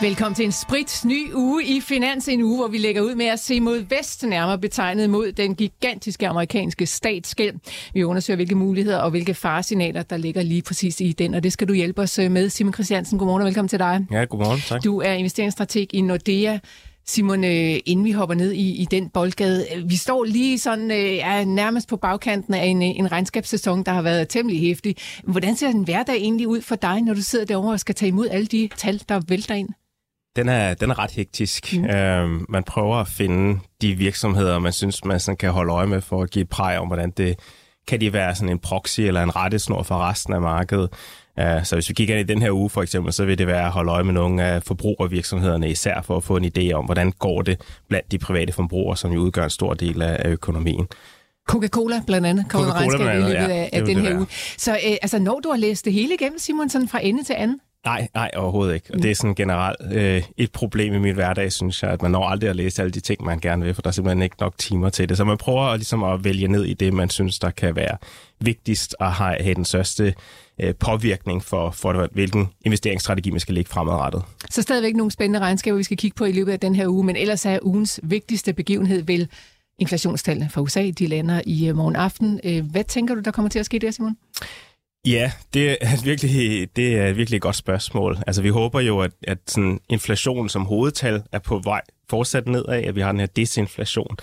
Velkommen til en sprit ny uge i Finans, en uge, hvor vi lægger ud med at se mod vest, nærmere betegnet mod den gigantiske amerikanske statsgæld. Vi undersøger, hvilke muligheder og hvilke faresignaler, der ligger lige præcis i den, og det skal du hjælpe os øh, med. Simon Christiansen, godmorgen og velkommen til dig. Ja, godmorgen, tak. Du er investeringsstrateg i Nordea. Simon, øh, inden vi hopper ned i, i den boldgade, øh, vi står lige sådan er nærmest på bagkanten af en, en regnskabssæson, der har været temmelig hæftig. Hvordan ser en hverdag egentlig ud for dig, når du sidder derovre og skal tage imod alle de tal, der vælter ind? Den er, den er ret hektisk. Mm. Uh, man prøver at finde de virksomheder, man synes, man sådan kan holde øje med for at give et præg om, hvordan det kan de være sådan en proxy eller en rettesnor for resten af markedet. Uh, så hvis vi kigger ind i den her uge for eksempel, så vil det være at holde øje med nogle af forbrugervirksomhederne især for at få en idé om, hvordan går det blandt de private forbrugere, som jo udgør en stor del af, af økonomien. Coca-Cola blandt andet kommer Coca-Cola regnskab i løbet ja, af, af den her uge. Så øh, altså, når du har læst det hele igennem, Simon, sådan fra ende til anden? Nej, nej, overhovedet ikke. Og det er sådan generelt øh, et problem i min hverdag, synes jeg, at man når aldrig at læse alle de ting, man gerne vil, for der er simpelthen ikke nok timer til det. Så man prøver at, ligesom at vælge ned i det, man synes, der kan være vigtigst at have, have den største øh, påvirkning for, for, hvilken investeringsstrategi man skal lægge fremadrettet. Så stadigvæk nogle spændende regnskaber, vi skal kigge på i løbet af den her uge, men ellers er ugens vigtigste begivenhed vel inflationstallene fra USA. De lander i øh, morgen aften. Øh, hvad tænker du, der kommer til at ske der, Simon? Ja, det er virkelig, det er virkelig et godt spørgsmål. Altså, vi håber jo, at, at sådan inflation som hovedtal er på vej fortsat nedad, at vi har den her disinflation.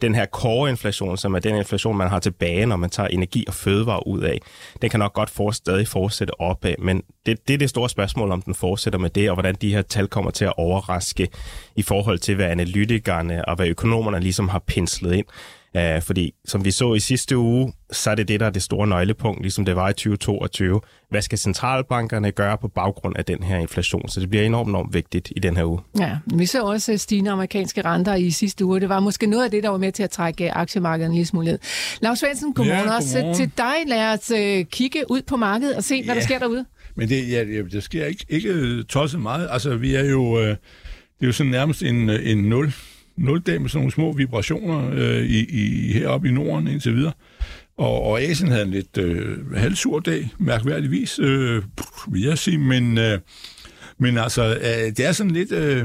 Den her core-inflation, som er den inflation, man har tilbage, når man tager energi og fødevare ud af, den kan nok godt for, stadig fortsætte opad, men det, det er det store spørgsmål, om den fortsætter med det, og hvordan de her tal kommer til at overraske i forhold til, hvad analytikerne og hvad økonomerne ligesom har penslet ind. Uh, fordi som vi så i sidste uge, så er det det, der er det store nøglepunkt, ligesom det var i 2022. Hvad skal centralbankerne gøre på baggrund af den her inflation? Så det bliver enormt, enormt vigtigt i den her uge. Ja, vi så også stigende amerikanske renter i sidste uge. Det var måske noget af det, der var med til at trække aktiemarkedet en lille smule ned. Lars Svendsen, godmorgen, ja, godmorgen. også til dig. Lad os uh, kigge ud på markedet og se, hvad ja, der sker derude. Men det, ja, der sker ikke, ikke tosset meget. Altså, vi er jo, det er jo sådan nærmest en, en nul nuldag med sådan nogle små vibrationer øh, i, i, heroppe i Norden indtil videre. Og, og Asien havde en lidt øh, halvsur dag, mærkværdigvis, øh, vil jeg sige. Men, øh, men altså, øh, det er sådan lidt... Øh,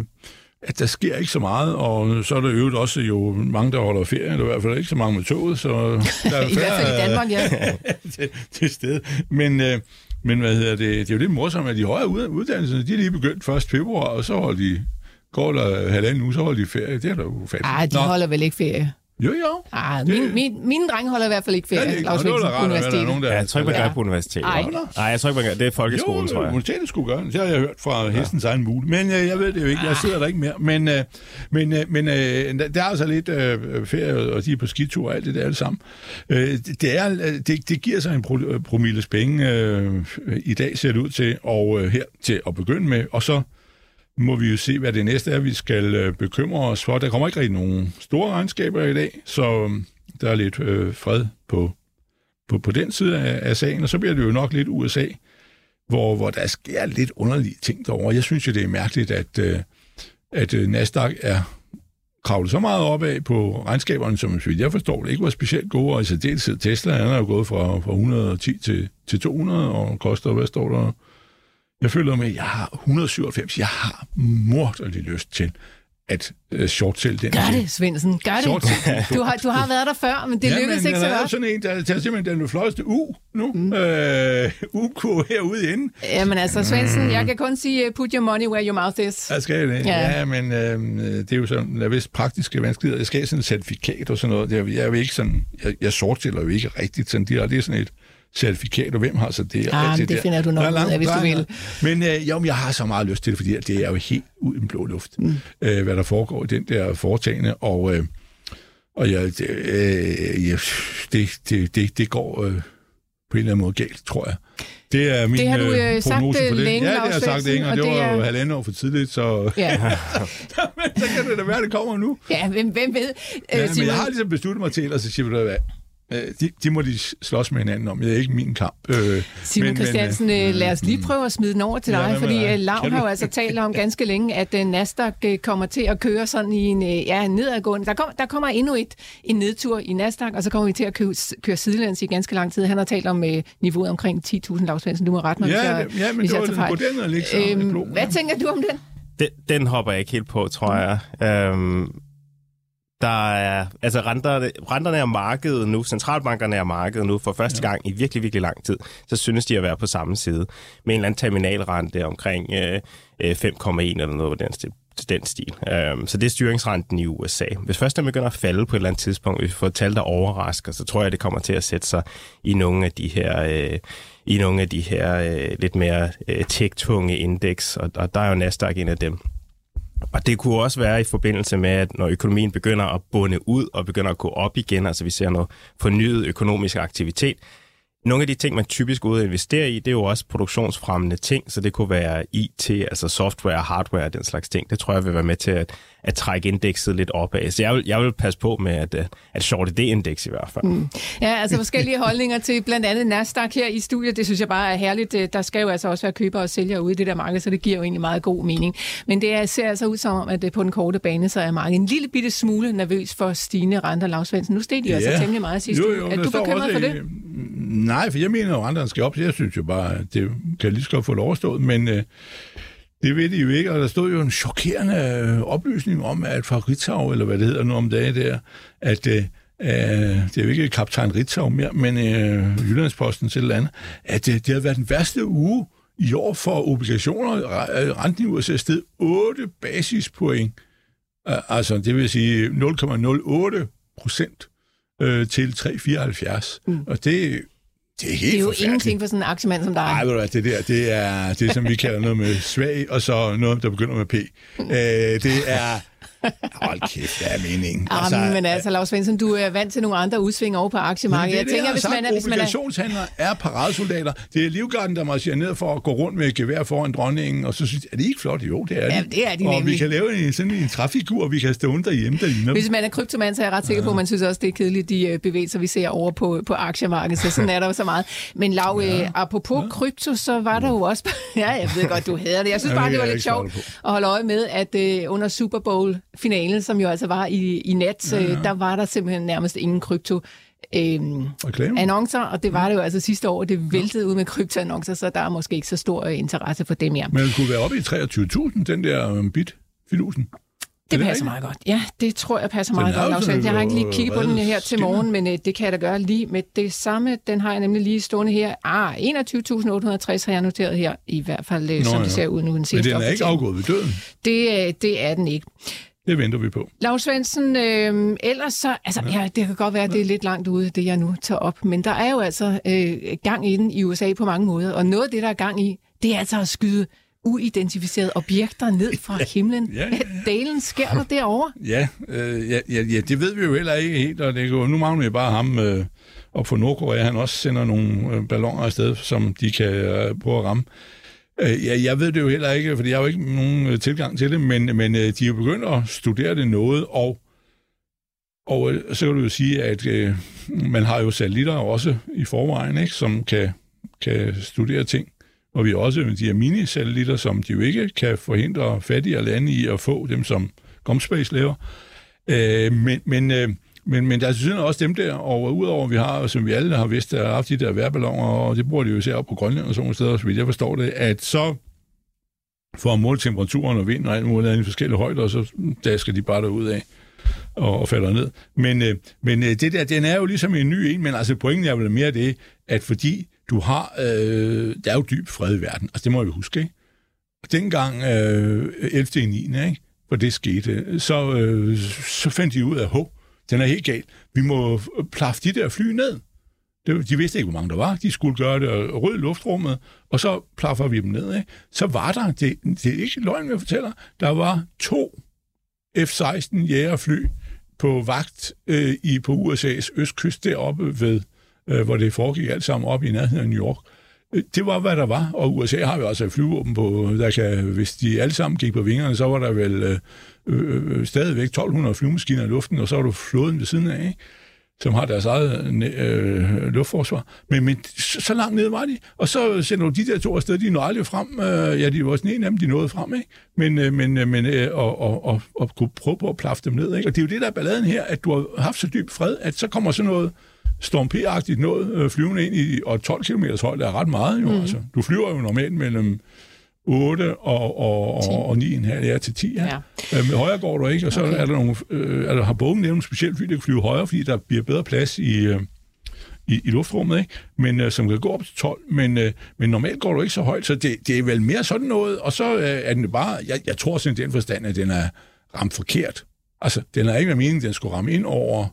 at der sker ikke så meget, og så er der øvrigt også jo mange, der holder ferie, eller i hvert fald ikke så mange med toget, så der er I hvert fald i Danmark, ja. til, til sted. Men, øh, men hvad hedder det, det er jo lidt morsomt, at de højere uddannelser, de er lige begyndt 1. februar, og så holder de Går der halvanden uge, så holder de ferie. Det er da ufatteligt. Ej, de Nå. holder vel ikke ferie? Jo, jo. Ah, min, min, mine drenge holder i hvert fald ikke ferie. Ja, det, Lars Svendsen på universitetet. Nogen, der, ja, jeg tror ikke, man gør ja. på universitetet. Nej. Nej, jeg tror ikke, man gør. Det er folkeskolen, jo, tror jeg. universitetet skulle gøre det. Det har jeg hørt fra ja. hestens egen mul. Men øh, jeg ved det jo ikke. Jeg sidder der ikke mere. Men, øh, men, øh, men øh, der er altså lidt øh, ferie, og de er på skitur og alt det der alle sammen. Øh, det, er, det, det giver sig en pro, promilles penge øh, i dag, ser det ud til, og øh, her til at begynde med. Og så må vi jo se, hvad det næste er, vi skal øh, bekymre os for. Der kommer ikke rigtig nogen store regnskaber i dag, så øhm, der er lidt øh, fred på, på, på den side af, af sagen, og så bliver det jo nok lidt USA, hvor, hvor der sker lidt underlige ting derovre. Jeg synes jo, det er mærkeligt, at, øh, at øh, Nasdaq er kravlet så meget opad på regnskaberne, som jeg forstår det ikke var specielt gode, og i særdeleshed Tesla, han er jo gået fra, fra 110 til, til 200, og koster, hvad står der, jeg føler med, at jeg har 197. Jeg har morderlig lyst til at uh, short-sell den. Gør det, Svendsen. Gør det. Du har, du har været der før, men det ja, lykkedes ikke så godt. sådan en, der tager simpelthen den fløjeste U nu. Mm. Øh, UK herude inde. Jamen altså, Svendsen, mm. jeg kan kun sige, uh, put your money where your mouth is. Jeg skal det. Ja, ja men øh, det er jo sådan, der er vist praktiske vanskeligheder. Jeg skal have sådan et certifikat og sådan noget. Jeg, jeg er jo ikke sådan, jeg, jeg jo ikke rigtigt sådan. Det er sådan et certifikat, og hvem har så det? Ah, det, det finder du nok ud af, hvis du vil. Men øh, jo, jeg har så meget lyst til det, fordi det er jo helt ud i den blå luft, mm. øh, hvad der foregår i den der foretagende, og, øh, og ja, det, øh, ja, det, det, det, det går øh, på en eller anden måde galt, tror jeg. Det er min Det har du, øh, øh, sagt, øh, det. længe, ja, det har jeg sagt længe, og det og var det jo er- halvandet år for tidligt, så, Ja, men så kan det da være, det kommer nu. ja hvem, hvem ved? Ja, Øh, men Simon, jeg har ligesom besluttet mig til, og så siger vi, hvad, de, de må de slås med hinanden om. Det er ikke min kamp. Øh, Simon men- men, Christiansen, øh, lad os lige prøve at smide den over til Ja, dig, med fordi dig? øh, Lav har jo altså talt om ganske længe, at øh, Nasdaq øh, kommer til at køre sådan i en øh, ja, nedadgående. Der, kom, der kommer endnu et, en nedtur i Nasdaq, og så kommer vi til at køre, køre sidelæns i ganske lang tid. Han har talt om øh, niveauet omkring 10.000 lavsvendsen. Du må rette mig, hvis Ja, jeg, det- ja, men hvis det jeg tager den fejl. den, Øhm, blå, hvad ja. tænker du om den? Den, den hopper jeg ikke helt på, tror jeg. Øhm, der er, altså renterne, renterne er markedet nu, centralbankerne er markedet nu for første gang i virkelig, virkelig lang tid. Så synes de at være på samme side med en eller anden terminalrente omkring øh, øh, 5,1 eller noget på den stil. Den stil. Øhm, så det er styringsrenten i USA. Hvis først den begynder at falde på et eller andet tidspunkt, hvis vi får tal, der overrasker, så tror jeg, det kommer til at sætte sig i nogle af de her, øh, i nogle af de her øh, lidt mere øh, tech-tunge indeks, og, og der er jo Nasdaq en af dem. Og det kunne også være i forbindelse med, at når økonomien begynder at bunde ud og begynder at gå op igen, altså vi ser noget fornyet økonomisk aktivitet. Nogle af de ting, man typisk går ud og investerer i, det er jo også produktionsfremmende ting, så det kunne være IT, altså software, hardware og den slags ting. Det tror jeg vil være med til at, at trække indekset lidt opad. Så jeg vil, jeg vil passe på med at, øh, at shorte det indeks i hvert fald. Mm. Ja, altså forskellige holdninger til blandt andet Nasdaq her i studiet. Det synes jeg bare er herligt. Øh, Der skal jo altså også være køber og sælger ude i det der marked, så det giver jo egentlig meget god mening. Men det er- ser altså ud som om, at øh, på den korte bane, så er markedet en lille bitte smule nervøs for stigende renter. Lavsvendsen, nu steg de jo altså temmelig meget sidste jo, uge. jo, Er du bekymret også for i- det? Nej, for jeg mener jo, at renterne skal op. så Jeg synes jo bare, at det kan lige så godt få lov at stå. Men øh, det ved de jo ikke, og der stod jo en chokerende øh, oplysning om, at fra Ritzau, eller hvad det hedder nu om dagen der, at øh, øh, det er jo ikke kaptajn Ritzau mere, men øh, Jyllandsposten til et eller andet, at øh, det havde været den værste uge i år for obligationer. Renten i USA steg 8 basispoint. Øh, Altså, det vil sige 0,08 procent øh, til 3,74. Mm. Og det, det er helt Det er jo ingenting for sådan en aktiemand som dig. Nej, ved du hvad, det der, det er det, som vi kalder noget med svag, og så noget, der begynder med P. Øh, det er... Hold kæft, hvad er meningen? Altså, men altså, Lars Svensson, du er vant til nogle andre udsving over på aktiemarkedet. Jeg tænker, hvis man er... Hvis man er obligationshandlere er paradesoldater. Det er livgarden, der marcherer ned for at gå rundt med et gevær foran dronningen, og så synes er det ikke flot? Jo, det er Ja, de. det er de Og nemlig. vi kan lave en, sådan en træfigur, vi kan stå derhjemme, der ligner dem. Hvis man er kryptomand, så er jeg ret sikker på, at man synes også, det er kedeligt, de øh, bevægelser, vi ser over på, på aktiemarkedet. Så sådan er der jo så meget. Men Lav, ja. apropos ja. krypto, så var der jo også... ja, jeg ved godt, du hader det. Jeg synes Ja, bare, det det var lidt sjovt at holde øje med, at øh, under Super Bowl-finalen, som jo altså var i, i nat, ja, ja. Øh, der var der simpelthen nærmest ingen krypto. Øhm, Reklame. annoncer, og det var det jo altså sidste år, det væltede ud med kryptoannoncer, så der er måske ikke så stor øh, interesse for dem her. Men det kunne være oppe i 23.000, den der um, bit filusen. Det det passer meget godt. Ja, det tror jeg passer meget godt. Svendsen. Jeg har ikke lige lidt, kigget på øh, den her til morgen, men øh, det kan jeg da gøre lige med det samme. Den har jeg nemlig lige stående her. Ah, 21.860 har jeg noteret her, i hvert fald øh, Nå, som ja. det ser ud nu. Den Men den er ikke afgået ved døden. Det, øh, det er den ikke. Det venter vi på. Lars Svendsen, øh, ellers så, altså ja. ja, det kan godt være, at det er lidt langt ude, det jeg nu tager op, men der er jo altså øh, gang i den i USA på mange måder, og noget af det, der er gang i, det er altså at skyde uidentificerede objekter ned fra himlen. Ja, ja, Hvad dalen sker der derovre? Ja, øh, ja, ja, ja, det ved vi jo heller ikke helt, og det går, nu mangler vi bare ham øh, op for Nordkorea. Han også sender nogle øh, balloner afsted, som de kan øh, prøve at ramme. Øh, ja, jeg ved det jo heller ikke, fordi jeg har jo ikke nogen øh, tilgang til det, men, men øh, de er jo begyndt at studere det noget, og, og øh, så kan du jo sige, at øh, man har jo satellitter også i forvejen, ikke, som kan, kan studere ting. Og vi har også de her minisatellitter, som de jo ikke kan forhindre fattige lande i at få, dem som Gomspace laver. Øh, men, men, øh, men, men der er selvfølgelig også dem der, og udover vi har, som vi alle har vidst, der har haft de der værballoner, og det bruger de jo især op på Grønland og sådan nogle steder, så vidt jeg forstår det, at så for at måle temperaturen og vind og alt muligt i forskellige højder, og så dasker de bare derud af og, og falder ned. Men, øh, men øh, det der, den er jo ligesom en ny en, men altså pointen er vel mere det, at fordi du har, øh, der er jo dyb fred i verden, altså det må vi huske, ikke? Og dengang øh, 11. i 9. Ikke? hvor det skete, så, øh, så fandt de ud af, at den er helt galt. Vi må plaffe de der fly ned. De vidste ikke, hvor mange der var. De skulle gøre det øh, rød luftrummet, og så plaffer vi dem ned. Ikke? Så var der, det, det er ikke løgn, jeg fortæller, der var to F-16 jægerfly på vagt øh, i på USA's østkyst deroppe ved, øh, hvor det foregik alt sammen op i nærheden af New York. Øh, det var, hvad der var, og USA har jo altså et flyvåben på, der kan, hvis de alle sammen gik på vingerne, så var der vel øh, øh, øh, stadigvæk 1200 flyvemaskiner i luften, og så var du flåden ved siden af, ikke? som har deres eget øh, luftforsvar. Men, men så, så langt ned var de, og så sender du de der to afsted, de nåede aldrig frem. Øh, ja, de var sådan en af dem, de nåede frem, ikke? Men, øh, men, øh, men øh, og, og, og, og kunne prøve på at plaffe dem ned, ikke? Og det er jo det, der er balladen her, at du har haft så dyb fred, at så kommer sådan noget Storm P-agtigt noget øh, flyvende ind i, og 12 km højde er ret meget jo, mm. altså. Du flyver jo normalt mellem 8 og, og, og, og 9,5 ja, til 10. Ja. Ja. Øh, højere går du ikke, og så okay. er der nogle, øh, der, har bogen nævnt nogle specielt fly, der kan flyve højere, fordi der bliver bedre plads i, øh, i, i luftrummet, ikke? Men øh, som kan gå op til 12, men, øh, men normalt går du ikke så højt, så det, det er vel mere sådan noget, og så øh, er den bare, jeg, jeg tror sådan i den forstand, at den er ramt forkert. Altså, den er ikke med meningen, den skulle ramme ind over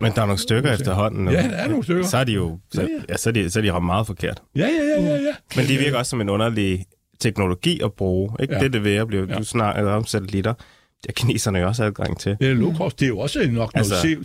Men der er nogle stykker efterhånden. Ja, der er nogle stykker. Så er de jo så, Ja, ja. ja, så er de, så er de ramt meget forkert. Ja, ja, ja, ja, ja. Men det virker også som en underlig teknologi at bruge. Ikke? Ja. Det er det ved at blive. Ja. Du snakker om satellitter. Har kineserne jo også adgang til. Det er low cost. Det er jo også nok noget Altså-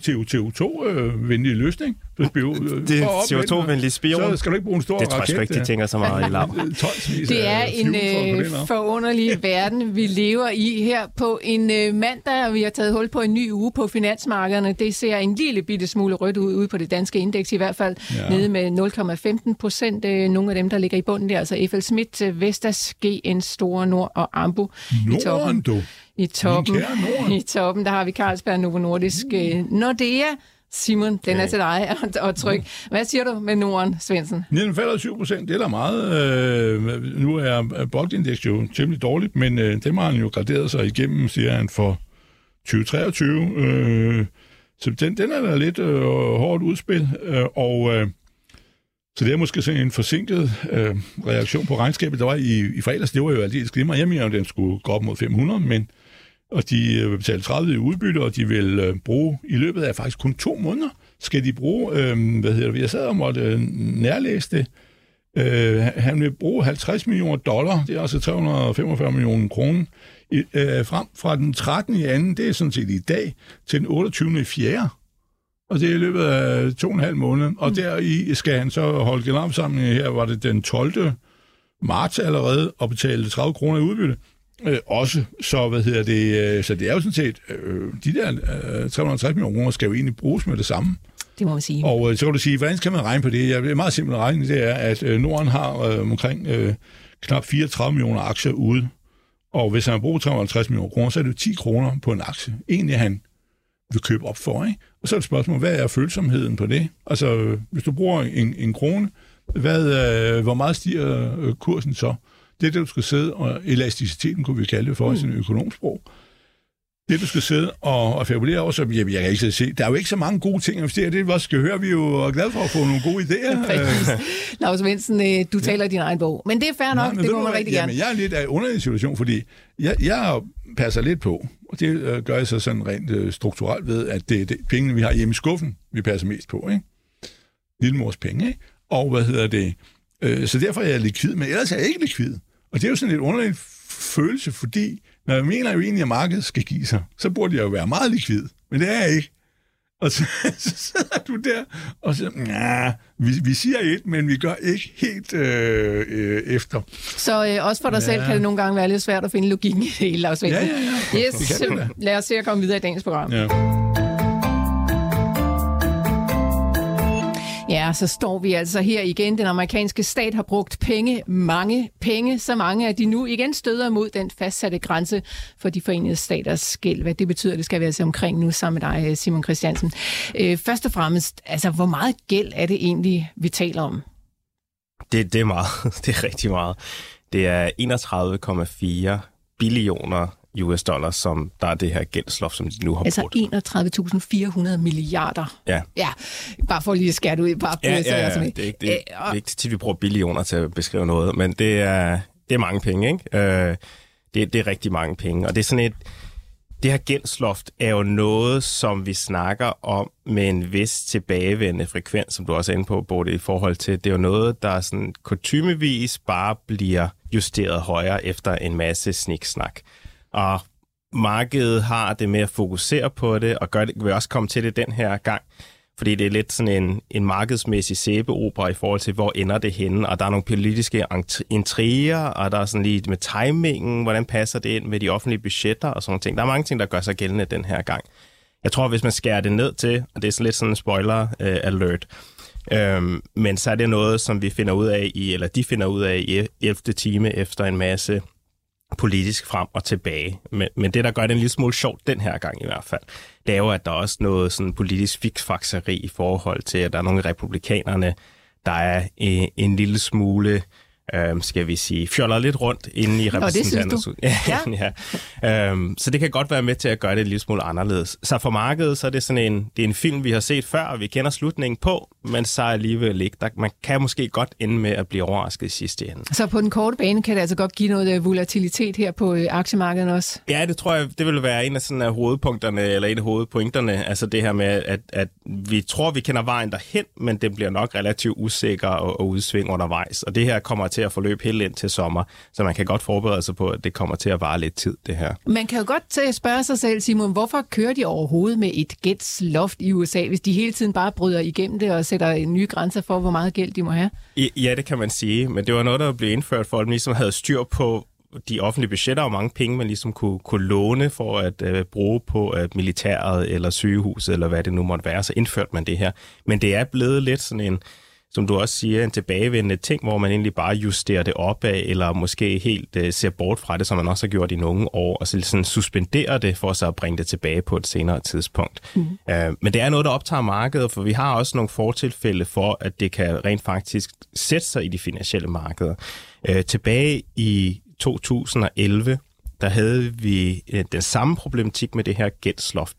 CO2-venlig løsning. For bio, øh, Det er for at opvinde, CO2-venlig spion. Så skal du ikke bruge en stor Det tror jeg sgu raket. ikke, de tænker så meget i lav. øh, Det er en at øh, forunderlig verden, vi lever i her på en øh, mandag, og vi har taget hul på en ny uge på finansmarkederne. Det ser en lille bitte smule rødt ud ude på det danske indeks i hvert fald, Ja. ja. nede med 0,15 procent. Øh, nogle af dem, der ligger i bunden, det er altså FL Schmidt, øh, Vestas, GN, Store Nord og Ambu i Norden, toppen. I toppen. I toppen, der har vi Carlsberg Novo Nordisk. Mm. Nordea, Simon, den er til dig og, tryk. Hvad siger du med Norden, Svendsen? Den falder 7 procent, det er da meget. Øh, nu er Bogdindex jo temmelig dårligt, men øh, dem har han jo graderet sig igennem, siger han, for 2023. Øh, så den, den er da lidt øh, hårdt udspil, øh, og øh, så det er måske sådan en forsinket øh, reaktion på regnskabet, der var i, i fredags. Det var jo aldeles glimmer. Jeg mener, at den skulle gå op mod 500, men og de øh, vil betale 30 i udbytte, og de vil øh, bruge i løbet af faktisk kun to måneder, skal de bruge, øh, hvad hedder det, jeg sad og måtte øh, nærlæse det, øh, han vil bruge 50 millioner dollar, det er altså 345 millioner kroner, øh, frem fra den 13. i anden, det er sådan set i dag, til den 28. i 4. Og det er i løbet af to og en halv måned. Og mm. der i skal han så holde generalforsamling her, var det den 12. marts allerede, og betale 30 kroner i udbytte. Øh, også, så hvad hedder det, øh, så det er jo sådan set, øh, de der øh, 350 millioner kroner skal jo egentlig bruges med det samme. Det må man sige. Og øh, så kan du sige, hvordan kan man regne på det? Ja, det er meget simpelt regne, det er, at øh, Norden har øh, omkring øh, knap 34 millioner aktier ude. Og hvis han bruger 350 millioner kroner, så er det jo 10 kroner på en aktie. Egentlig han vil købe op for, ikke? Og så er det spørgsmål, hvad er følsomheden på det? Altså, hvis du bruger en, en krone, hvad, øh, hvor meget stiger øh, kursen så? Det er du skal sidde, og elasticiteten kunne vi kalde det for mm. i en økonomsprog. Det, du skal sidde og, og fabulere over, så jamen, jeg kan ikke se, der er jo ikke så mange gode ting at investere. Det, også skal høre, vi er jo glade for at få nogle gode idéer. Præcis. Lars Vindsen, øh, du taler i din egen bog. Men det er fair nok, men det må man hvad? rigtig Jamen, gerne. jeg er lidt af en underlig situation, fordi jeg, jeg passer lidt på, og det øh, gør jeg så sådan rent øh, strukturelt ved, at det er det, pengene, vi har hjemme i skuffen, vi passer mest på, ikke? Lillemors penge, ikke? Og hvad hedder det? Øh, så derfor er jeg likvid, men ellers er jeg ikke likvid. Og det er jo sådan lidt underlig følelse, fordi når jeg mener jo egentlig, at markedet skal give sig, så burde jeg jo være meget likvid, men det er jeg ikke. Og så, så sidder du der, og så, nah, vi, vi siger et, men vi gør ikke helt øh, øh, efter. Så øh, også for dig Ja. selv kan det nogle gange være lidt svært at finde logikken i det hele, Lars. Ja, ja, ja. Yes, lad os se at komme videre i dagens program. Ja. Ja, så står vi altså her igen. Den amerikanske stat har brugt penge, mange penge, så mange, at de nu igen støder mod den fastsatte grænse for de forenede staters skæld. Hvad det betyder, det skal vi altså omkring nu sammen med dig, Simon Christiansen. Øh, først og fremmest, altså, hvor meget gæld er det egentlig, vi taler om? Det, det er meget. Det er rigtig meget. Det er 31,4 billioner US dollars, som der er det her gældsloft, som de nu har Altså brugt. 31.400 milliarder. Ja. Ja, bare for lige at skære det ud i bare Ja, ja, ja. Det er ikke, det, er, det er ikke tit, vi bruger billioner til at beskrive noget, men det er, det er mange penge, ikke? Øh, det, det er rigtig mange penge, og det er sådan et... Det her gældsloft er jo noget, som vi snakker om med en vis tilbagevendende frekvens, som du også er inde på, både i forhold til, det er jo noget, der sådan kutumevis bare bliver justeret højere efter en masse sniksnak. Og markedet har det med at fokusere på det, og gør det, vil også komme til det den her gang. fordi det er lidt sådan en, en markedsmæssig sæbeopera i forhold til, hvor ender det henne, og der er nogle politiske intriger, og der er sådan lige med timingen, hvordan passer det ind med de offentlige budgetter og sådan ting. Der er mange ting, der gør sig gældende den her gang. Jeg tror, hvis man skærer det ned til, og det er sådan lidt sådan en spoiler uh, alert, øhm, men så er det noget, som vi finder ud af i, eller de finder ud af i e-, 11. time efter en masse politisk frem og tilbage. Men, men det, der gør det en lille smule sjovt den her gang i hvert fald, det er jo, at der er også noget sådan politisk fiksfakseri i forhold til, at der er nogle republikanerne, der er en, en lille smule øhm, skal vi sige, fjoller lidt rundt inde i repræsentanternes... Ja, ja. ja. Øhm, så det kan godt være med til at gøre det en lille smule anderledes. Så for markedet, så er det sådan en, det er en film, vi har set før, og vi kender slutningen på, men så alligevel ikke. Der, man kan måske godt ende med at blive overrasket i sidste ende. Så på den korte bane kan det altså godt give noget øh, volatilitet her på øh, aktiemarkedet også? Ja, det tror jeg, det vil være en af, sådan af hovedpunkterne, eller en af hovedpointerne. Altså det her med, at, at vi tror, vi kender vejen derhen, men det bliver nok relativt usikker og, og udsving undervejs. Og det her kommer til at forløbe helt ind til sommer, så man kan godt forberede sig på, at det kommer til at vare lidt tid, det her. Man kan jo godt spørge sig selv, Simon, hvorfor kører de overhovedet med et gældsloft i USA, hvis de hele tiden bare bryder igennem det og sætter nye grænser for, hvor meget gæld de må have? Ja, det kan man sige, men det var noget, der blev indført for, at man ligesom havde styr på, de offentlige budgetter og mange penge, man ligesom kunne, kunne låne for at øh, bruge på at militæret eller sygehuset, eller hvad det nu måtte være, så indførte man det her. Men det er blevet lidt sådan en, som du også siger, en tilbagevendende ting, hvor man egentlig bare justerer det op af, eller måske helt uh, ser bort fra det, som man også har gjort i nogle år, og så sådan suspenderer det for så at bringe det tilbage på et senere tidspunkt. Mm. Uh, men det er noget, der optager markedet, for vi har også nogle fortilfælde for, at det kan rent faktisk sætte sig i de finansielle markeder. Uh, tilbage i 2011, der havde vi uh, den samme problematik med det her gældsloft.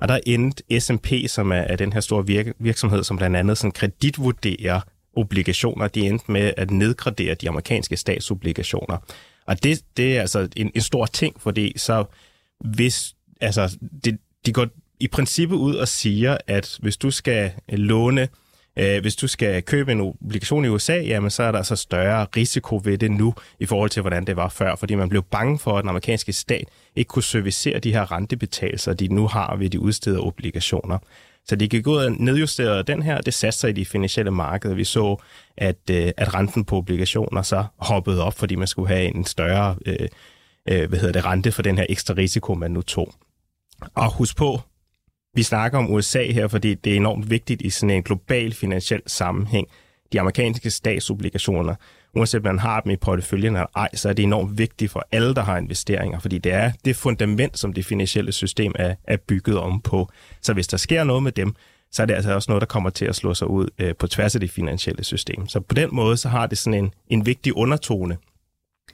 Og der endte S&P, som er, er den her store virke, virksomhed, som blandt andet sådan kreditvurderer obligationer, de endte med at nedgradere de amerikanske statsobligationer. Og det, det er altså en, en stor ting, fordi så hvis, altså, det, de går i princippet ud og siger, at hvis du skal låne Øh, hvis du skal købe en obligation i USA, jamen så er der altså større risiko ved det nu, i forhold til hvordan det var før, fordi man blev bange for, at den amerikanske stat ikke kunne servicere de her rentebetalinger, de nu har ved de udstedte obligationer. Så de gik ud og nedjusterede den her, det satte sig i de finansielle markeder. Vi så, at, øh, at renten på obligationer så hoppede op, fordi man skulle have en større øh, øh, hvad hedder det, rente for den her ekstra risiko, man nu tog. Og husk på, vi snakker om USA her, fordi det er enormt vigtigt i sådan en global finansiel sammenhæng. De amerikanske statsobligationer, uanset om man har dem i porteføljen eller ej, så er det enormt vigtigt for alle, der har investeringer, fordi det er det fundament, som det finansielle system er, er bygget om på. Så hvis der sker noget med dem, så er det altså også noget, der kommer til at slå sig ud øh, på tværs af det finansielle system. Så på den måde, så har det sådan en, en vigtig undertone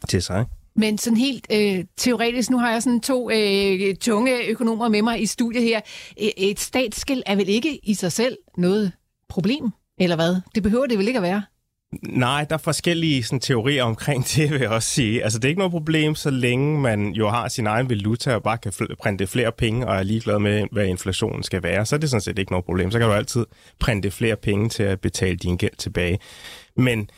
til sig. Men sådan helt øh, teoretisk, nu har jeg sådan to øh, tunge økonomer med mig i studiet her. Et statsskæld er vel ikke i sig selv noget problem, eller hvad? Det behøver det vel ikke at være? Nej, der er forskellige sådan, teorier omkring det, vil jeg også sige. Altså, det er ikke noget problem, så længe man jo har sin egen valuta og bare kan printe flere penge og er ligeglad med, hvad inflationen skal være. Så er det sådan set ikke noget problem. Så kan du altid printe flere penge til at betale din gæld tilbage. Men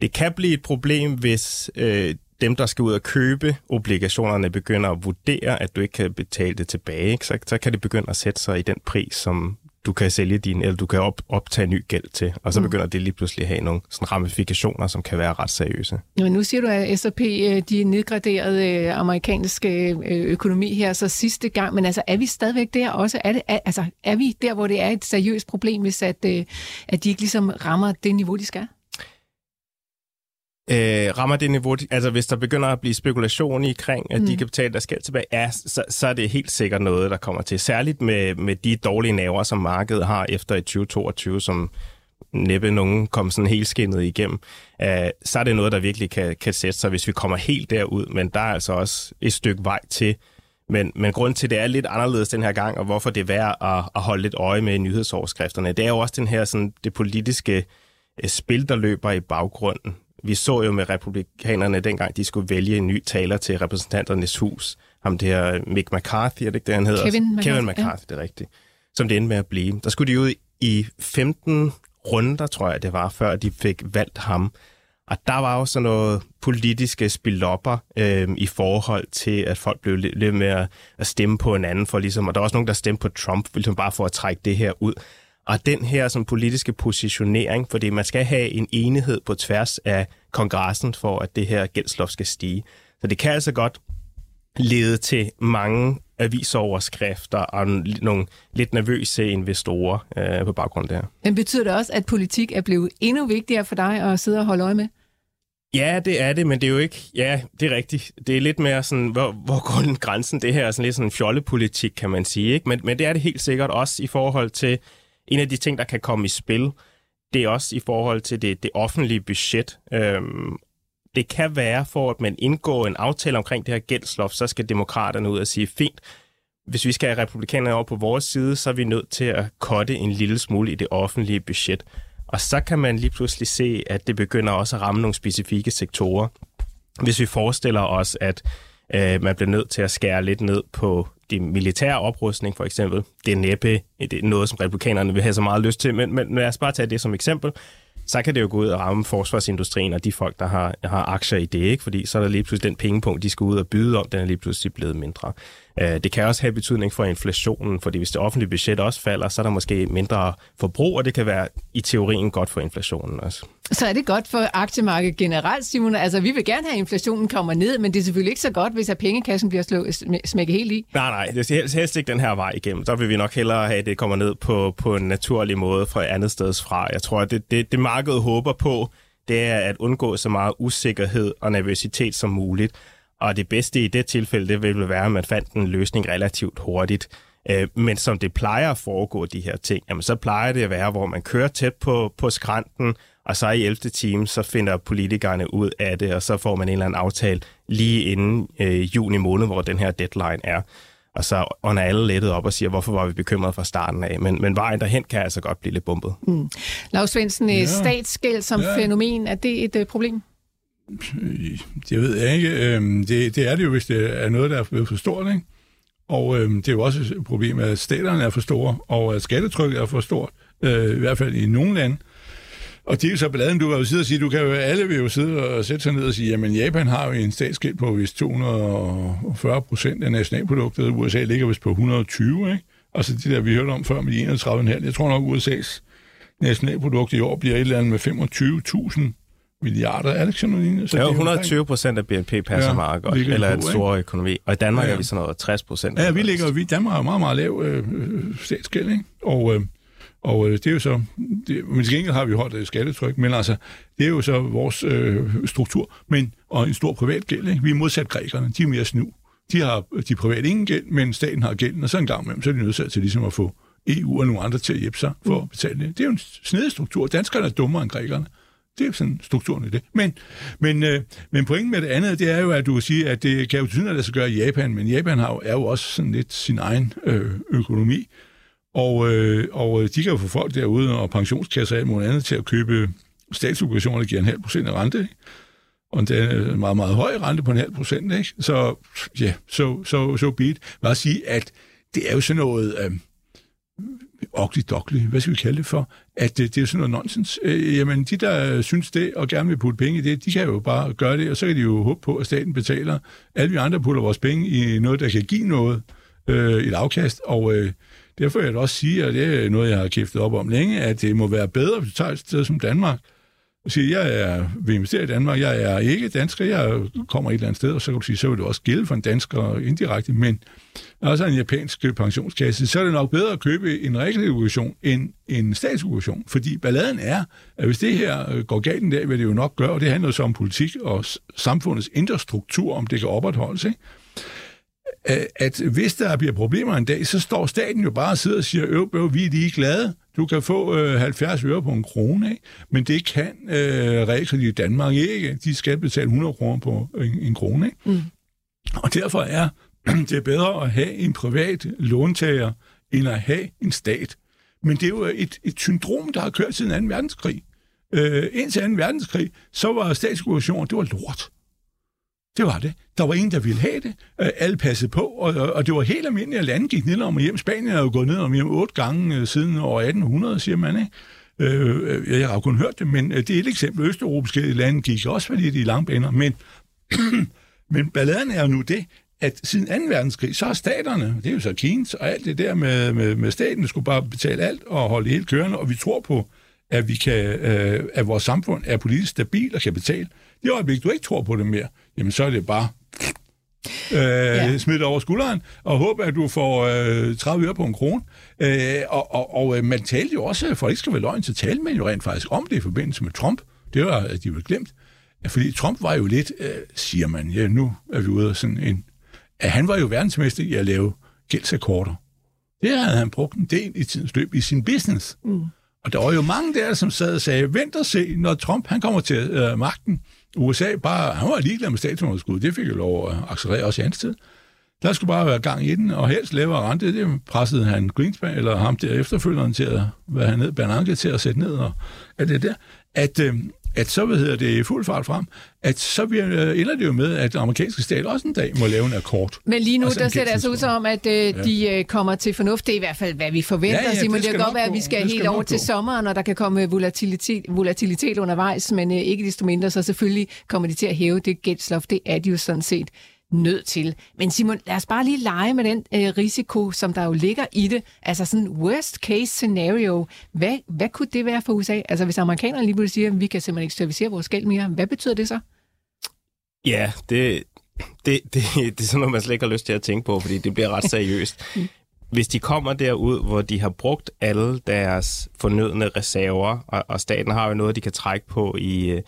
det kan blive et problem, hvis øh, dem, der skal ud og købe obligationerne, begynder at vurdere, at du ikke kan betale det tilbage, ikke? Så, så kan det begynde at sætte sig i den pris, som du kan sælge din, eller du kan op, optage ny gæld til. Og så mm. begynder det lige pludselig at have nogle sådan ramifikationer, som kan være ret seriøse. Men nu siger du, at S&P øh, de nedgraderede øh, amerikanske øh, økonomi her så sidste gang, men altså er vi stadigvæk der også? Er, det, er, altså, er vi der, hvor det er et seriøst problem, hvis at, at de ikke ligesom rammer det niveau, de skal? Øh, rammer det niveau, altså hvis der begynder at blive spekulation i kring, at mm. de kan betale deres gæld tilbage, ja, så, så er det helt sikkert noget, der kommer til. Særligt med, med de dårlige naver, som markedet har efter i 2022, som næppe nogen kom sådan helt skinnet igennem, uh, så er det noget, der virkelig kan, kan sætte sig, hvis vi kommer helt derud. Men der er altså også et stykke vej til. Men, men grund til, at det er lidt anderledes den her gang, og hvorfor det er værd at, at holde lidt øje med nyhedsoverskrifterne, det er jo også den her sådan, det politiske øh, spil, der løber i baggrunden vi så jo med republikanerne dengang, de skulle vælge en ny taler til repræsentanternes hus. Ham det her Mick McCarthy, er det ikke det, han hedder? Kevin McCarthy. Kevin McCarthy, ja. det er rigtigt. Som det endte med at blive. Der skulle de ud i 15 runder, tror jeg det var, før de fik valgt ham. Og der var jo sådan noget politiske spilopper øh, i forhold til, at folk blev lidt, lidt mere at stemme på hinanden for ligesom, og der var også nogen, der stemte på Trump, ligesom bare for at trække det her ud. Og den her sådan, politiske positionering, fordi man skal have en enighed på tværs af kongressen for, at det her gældsloft skal stige. Så det kan altså godt lede til mange avisoverskrifter og nogle lidt nervøse investorer øh, på baggrund her. Men betyder det også, at politik er blevet endnu vigtigere for dig at sidde og holde øje med? Ja, det er det, men det er jo ikke... Ja, det er rigtigt. Det er lidt mere sådan, hvor, hvor går grænsen? Det her er sådan lidt sådan en fjollepolitik, kan man sige. Ikke? Men, men det er det helt sikkert også i forhold til en af de ting, der kan komme i spil. Det er også i forhold til det, det offentlige budget. Øhm, det kan være, for at man indgår en aftale omkring det her gældsloft, så skal demokraterne ud og sige, fint, hvis vi skal have republikanerne over på vores side, så er vi nødt til at kotte en lille smule i det offentlige budget. Og så kan man lige pludselig se, at det begynder også at ramme nogle specifikke sektorer. Hvis vi forestiller os, at øh, man bliver nødt til at skære lidt ned på det militære oprustning, for eksempel. Det er næppe det er noget, som republikanerne vil have så meget lyst til, men, men lad os bare tage det som eksempel så kan det jo gå ud og ramme forsvarsindustrien og de folk, der har, har aktier i det, ikke? fordi så er der lige pludselig den pengepunkt, de skal ud og byde om, den er lige pludselig blevet mindre. Øh, det kan også have betydning for inflationen, fordi hvis det offentlige budget også falder, så er der måske mindre forbrug, og det kan være i teorien godt for inflationen også. Så er det godt for aktiemarkedet generelt, Simon? Altså, vi vil gerne have, at inflationen kommer ned, men det er selvfølgelig ikke så godt, hvis at pengekassen bliver slået, smækket helt i. Nej, nej, det er helst, helst ikke den her vej igennem. Så vil vi nok hellere have, at det kommer ned på, på en naturlig måde fra andet steds fra. Jeg tror, at det, det, det markedet håber på, det er at undgå så meget usikkerhed og nervøsitet som muligt. Og det bedste i det tilfælde, det ville være, at man fandt en løsning relativt hurtigt. Øh, men som det plejer at foregå, de her ting, jamen så plejer det at være, hvor man kører tæt på, på skrænten, og så i 11. time, så finder politikerne ud af det, og så får man en eller anden aftale lige inden øh, juni måned, hvor den her deadline er. Og så ånder alle lettet op og siger, hvorfor var vi bekymrede fra starten af. Men, men vejen derhen kan altså godt blive lidt bumpet. Mm. Lars Svendsen, ja. statsgæld som ja. fænomen, er det et uh, problem? Det ved jeg ikke. Øhm, det, det er det jo, hvis det er noget, der er blevet for stort. Ikke? Og øhm, det er jo også et problem, at staterne er for store, og at skattetrykket er for stort, øh, i hvert fald i nogle lande. Og det er jo så balladen, du kan jo sidde og sige, du kan jo, alle vil jo sidde og sætte sig ned og sige, jamen Japan har jo en statsgæld på vist 240 procent af nationalproduktet, USA ligger vist på 120, ikke? Altså det der, vi hørte om før med de 31,5. Jeg tror nok, USA's nationalprodukt i år bliver et eller andet med 25.000 milliarder. Er det ikke sådan noget Så ja, 120 procent af BNP passer ja, meget godt, eller en stor økonomi. Og i Danmark ja, ja. er vi sådan noget 60 procent. Ja, vi ligger, vi, Danmark har meget, meget lav øh, statsgæld, ikke? Og, øh, og øh, det er jo så, det, men til gengæld har vi højt skattetryk, men altså, det er jo så vores øh, struktur, men, og en stor privat gæld, ikke? Vi er modsat grækerne, de er mere snu. De har de private ingen gæld, men staten har gælden, og så en gang med dem, så er de nødt til ligesom at få EU og nogle andre til at hjælpe sig for at betale det. Det er jo en snedig struktur. Danskerne er dummere end grækerne. Det er sådan strukturen i det. Men, men, øh, men pointen med det andet, det er jo, at du siger, sige, at det kan jo tydeligt at det gøre i Japan, men Japan har jo, er jo også sådan lidt sin egen øh, økonomi. Og, øh, og øh, de kan jo få folk derude og pensionskasser og alt muligt andet til at købe statsobligationer, der giver en halv procent af rente. Ikke? Og det er en øh, meget, meget høj rente på en halv procent. Ikke? Så ja, så, så, så it. Bare sige, at det er jo sådan noget... Øh, ugly hvad skal vi kalde det for, at det, det er sådan noget nonsens. Øh, jamen, de, der synes det og gerne vil putte penge i det, de kan jo bare gøre det, og så kan de jo håbe på, at staten betaler. Alle vi andre putter vores penge i noget, der kan give noget, øh, et afkast, og øh, derfor vil jeg da også sige, og det er noget, jeg har kæftet op om længe, at det må være bedre, hvis du tager et sted som Danmark, siger, jeg er, vil investere i Danmark, jeg er ikke dansker, jeg kommer et eller andet sted, og så kan du sige, så vil det også gælde for en dansker indirekte, men også en japansk pensionskasse, så er det nok bedre at købe en realobligation end en statsobligation, fordi balladen er, at hvis det her øh, går galt en dag, vil det jo nok gøre, og det handler så om politik og samfundets indre struktur, om det kan opretholdes, ikke? at hvis der bliver problemer en dag, så står staten jo bare og sidder og siger, øv, øv, vi er lige glade, du kan få øh, 70 øre på en krone, ikke? men det kan øh, realkredit i Danmark ikke. De skal betale 100 kroner på en, en krone. Ikke? Mm. Og derfor er det bedre at have en privat låntager, end at have en stat. Men det er jo et, et syndrom, der har kørt siden 2. verdenskrig. Øh, indtil 2. verdenskrig, så var statssituationen, det var lort. Det var det. Der var ingen, der ville have det. Øh, alle passede på, og, og det var helt almindeligt, at landet gik ned om hjem. Spanien er jo gået ned om hjem otte gange øh, siden år 1800, siger man, ikke? Øh, øh jeg har jo kun hørt det, men øh, det er et eksempel. Østeuropæiske lande gik også for lidt i langbaner, men, men balladen er jo nu det, at siden 2. verdenskrig, så har staterne, det er jo så Keynes og alt det der med, med, med staten, skulle bare betale alt og holde helt kørende, og vi tror på, at, vi kan, øh, at vores samfund er politisk stabil og kan betale. Det øjeblik, du ikke tror på det mere, jamen så er det bare øh, ja. smidt over skulderen, og håbe, at du får øh, 30 øre på en krone. Øh, og og, og øh, man talte jo også, for det ikke skal være løgn, så talte man jo rent faktisk om det i forbindelse med Trump. Det var de jo glemt. Fordi Trump var jo lidt, øh, siger man, ja, nu er vi ude af sådan en... At han var jo verdensmester i at lave gældsakkorder. Det havde han brugt en del i tidens løb i sin business. Mm. Og der var jo mange der, som sad og sagde, vent og se, når Trump han kommer til øh, magten. USA bare, han var ligeglad med statsunderskud. Det fik jo lov at accelerere også i hans tid. Der skulle bare være gang i den, og helst lavere rente. Det pressede han Greenspan, eller ham der efterfølgeren til at, hvad han hed, Bernanke til at sætte ned, og alt det der. At, øh, at så hvad hedder det fuld fart frem, at så bliver, øh, ender det jo med, at den amerikanske stat også en dag må lave en akkord. Men lige nu, altså der ser det altså ud som, at øh, ja. de øh, kommer til fornuft. Det er i hvert fald, hvad vi forventer. Ja, ja, Simon, det, det kan godt være, at vi skal, skal helt over til sommeren, og der kan komme volatilitet, volatilitet undervejs, men øh, ikke desto mindre, så selvfølgelig kommer de til at hæve det gældsloft. Det er de jo sådan set nødt til. Men Simon, lad os bare lige lege med den øh, risiko, som der jo ligger i det. Altså sådan worst case scenario. Hvad, hvad kunne det være for USA? Altså hvis amerikanerne lige pludselig siger, at vi kan simpelthen ikke servicere vores gæld mere, hvad betyder det så? Ja, det, det, det, det er sådan noget, man slet ikke har lyst til at tænke på, fordi det bliver ret seriøst. Hvis de kommer derud, hvor de har brugt alle deres fornødne reserver, og, og staten har jo noget, de kan trække på i, øh,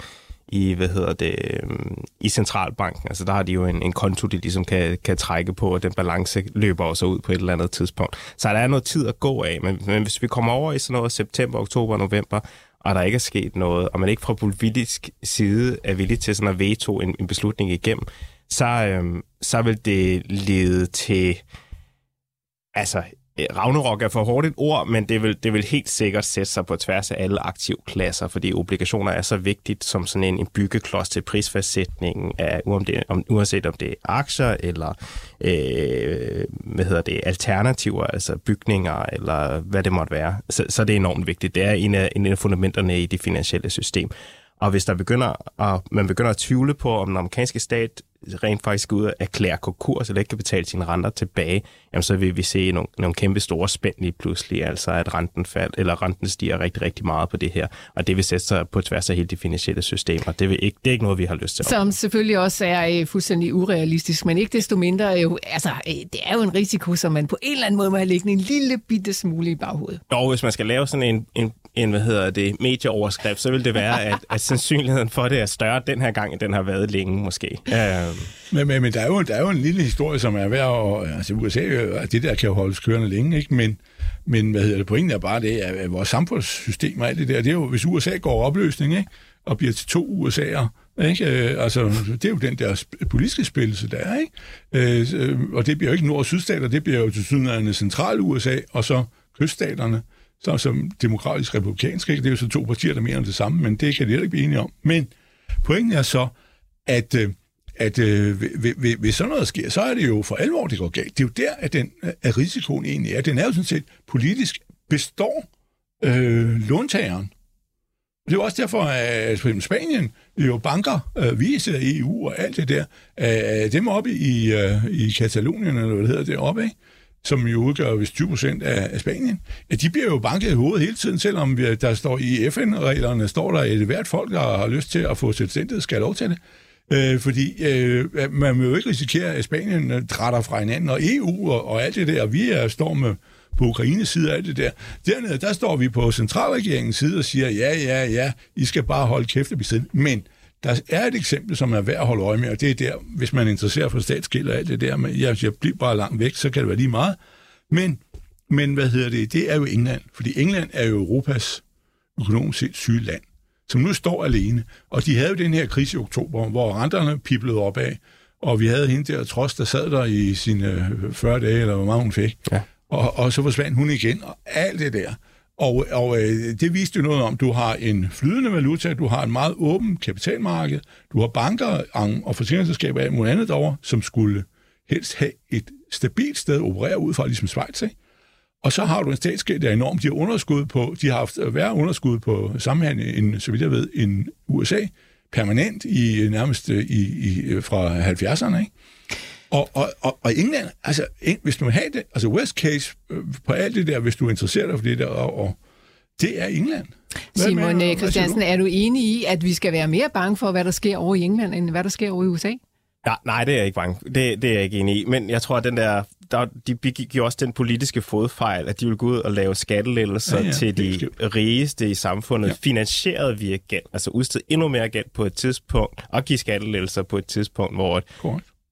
i, hvad hedder det, øhm, i centralbanken. Altså der har de jo en, en konto, de ligesom kan, kan trække på, og den balance løber også ud på et eller andet tidspunkt. Så der er noget tid at gå af, men, men hvis vi kommer over i sådan noget september, oktober, november, og der ikke er sket noget, og man ikke fra politisk side er villig til sådan at veto en, en beslutning igennem, så, øhm, så vil det lede til altså Øh, Ragnarok er for hårdt et ord, men det vil, det vil helt sikkert sætte sig på tværs af alle aktivklasser, fordi obligationer er så vigtigt som sådan en, en byggeklods til prisfastsætningen af, om det, om, uanset om det er aktier eller øh, hvad hedder det, alternativer, altså bygninger eller hvad det måtte være. Så, så det er enormt vigtigt. Det er en af, en af fundamenterne i det finansielle system. Og hvis der begynder at, man begynder at tvivle på, om den amerikanske stat rent faktisk ud og erklære konkurs, eller ikke kan betale sine renter tilbage, jamen så vil vi se nogle, nogle kæmpe store spænd lige pludselig, altså at renten fald, eller renten stiger rigtig, rigtig meget på det her, og det vil sætte sig på tværs af hele det finansielle system, og det, vil ikke, det er ikke noget, vi har lyst til. Som selvfølgelig også er øh, fuldstændig urealistisk, men ikke desto mindre, jo, altså, øh, det er jo en risiko, som man på en eller anden måde må have liggende en lille bitte smule i baghovedet. Og hvis man skal lave sådan en, en en hvad hedder det, medieoverskrift, så vil det være, at, at sandsynligheden for det er større den her gang, end den har været længe måske. Uh... Men, men, men der, er jo, der er jo en lille historie, som er værd at... Altså USA, øh, det der kan jo holdes kørende længe, ikke? Men, men hvad hedder det, pointen er bare det, at vores samfundssystem og alt det der, det er jo, hvis USA går opløsning, ikke? og bliver til to USA'er, ikke? Øh, altså, det er jo den der politiske spillelse, der er. Ikke? Øh, øh, og det bliver jo ikke nord- og sydstater, det bliver jo til sydlandene central USA, og så kyststaterne så som demokratisk republikansk. Ikke? Det er jo så to partier, der mener det samme, men det kan de heller ikke blive enige om. Men pointen er så, at, øh, at øh, hvis sådan noget sker, så er det jo for alvor, det går galt. Det er jo der, at, den, at risikoen egentlig er. Den er jo sådan set politisk består øh, låntageren. Det er jo også derfor, at for Spanien, er jo banker, øh, vi EU og alt det der, øh, dem oppe i, øh, i Katalonien, eller hvad det hedder deroppe, ikke? som jo udgør hvis 20 procent af, af Spanien, ja, de bliver jo banket i hovedet hele tiden, selvom vi, der står i FN-reglerne, står der, at hvert folk, der har lyst til at få selvstændighed, skal have lov til det. Øh, fordi øh, man vil jo ikke risikere, at Spanien øh, trætter fra hinanden, og EU og, og alt det der, vi er, står med på Ukraines side og alt det der. Dernede, der står vi på centralregeringens side og siger, ja, ja, ja, I skal bare holde kæft og siden. Men der er et eksempel, som er værd at holde øje med, og det er der, hvis man interesserer for statsgæld og alt det der, men jeg, jeg bliver bare langt væk, så kan det være lige meget. Men, men hvad hedder det? Det er jo England, fordi England er jo Europas økonomisk set syge land, som nu står alene. Og de havde jo den her krise i oktober, hvor renterne piblede opad, og vi havde hende der, trods der sad der i sine 40 dage, eller hvor meget hun fik. Ja. Og, og så forsvandt hun igen, og alt det der. Og, og øh, det viste jo noget om, du har en flydende valuta, du har en meget åben kapitalmarked, du har banker og forsikringsselskaber af mod andet over, som skulle helst have et stabilt sted at operere ud fra, ligesom Schweiz. Ikke? Og så har du en statsgæld, der er enormt. De har underskud på, de har haft værre underskud på sammenhæng end, så vidt jeg ved, end USA, permanent i nærmest i, i, fra 70'erne. Ikke? Og, og, og, og England, altså, hvis du vil have det, altså worst case øh, på alt det der, hvis du interesserer dig for det der, og, og det er England. Hvad Simon med, Christiansen, er du enig i, at vi skal være mere bange for, hvad der sker over i England, end hvad der sker over i USA? Ja, nej, det er jeg ikke bange det, det er jeg ikke enig i. Men jeg tror, at den der, der, de begik jo også den politiske fodfejl, at de ville gå ud og lave skattelettelser ja, ja, til de rigeste i samfundet, ja. finansieret via gæld. Altså udstedt endnu mere gæld på et tidspunkt, og give skattelettelser på et tidspunkt, hvor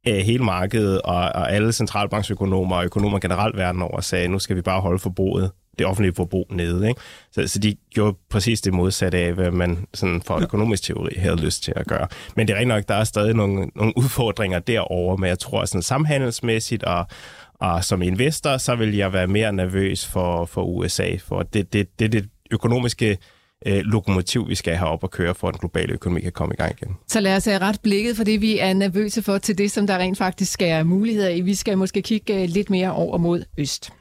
øh, hele markedet og, og alle centralbanksøkonomer og økonomer generelt verden over sagde, nu skal vi bare holde forbruget det offentlige forbrug nede. Ikke? Så, så de gjorde præcis det modsatte af, hvad man sådan for økonomisk teori havde lyst til at gøre. Men det er rent nok, der er stadig nogle, nogle udfordringer derover, men jeg tror, sådan samhandelsmæssigt og, og som investor, så vil jeg være mere nervøs for, for USA, for det, det, det, det økonomiske øh, lokomotiv, vi skal have op og køre, for at den globale økonomi kan komme i gang igen. Så lad os have ret blikket for det, vi er nervøse for, til det, som der rent faktisk skal have muligheder i. Vi skal måske kigge øh, lidt mere over mod øst.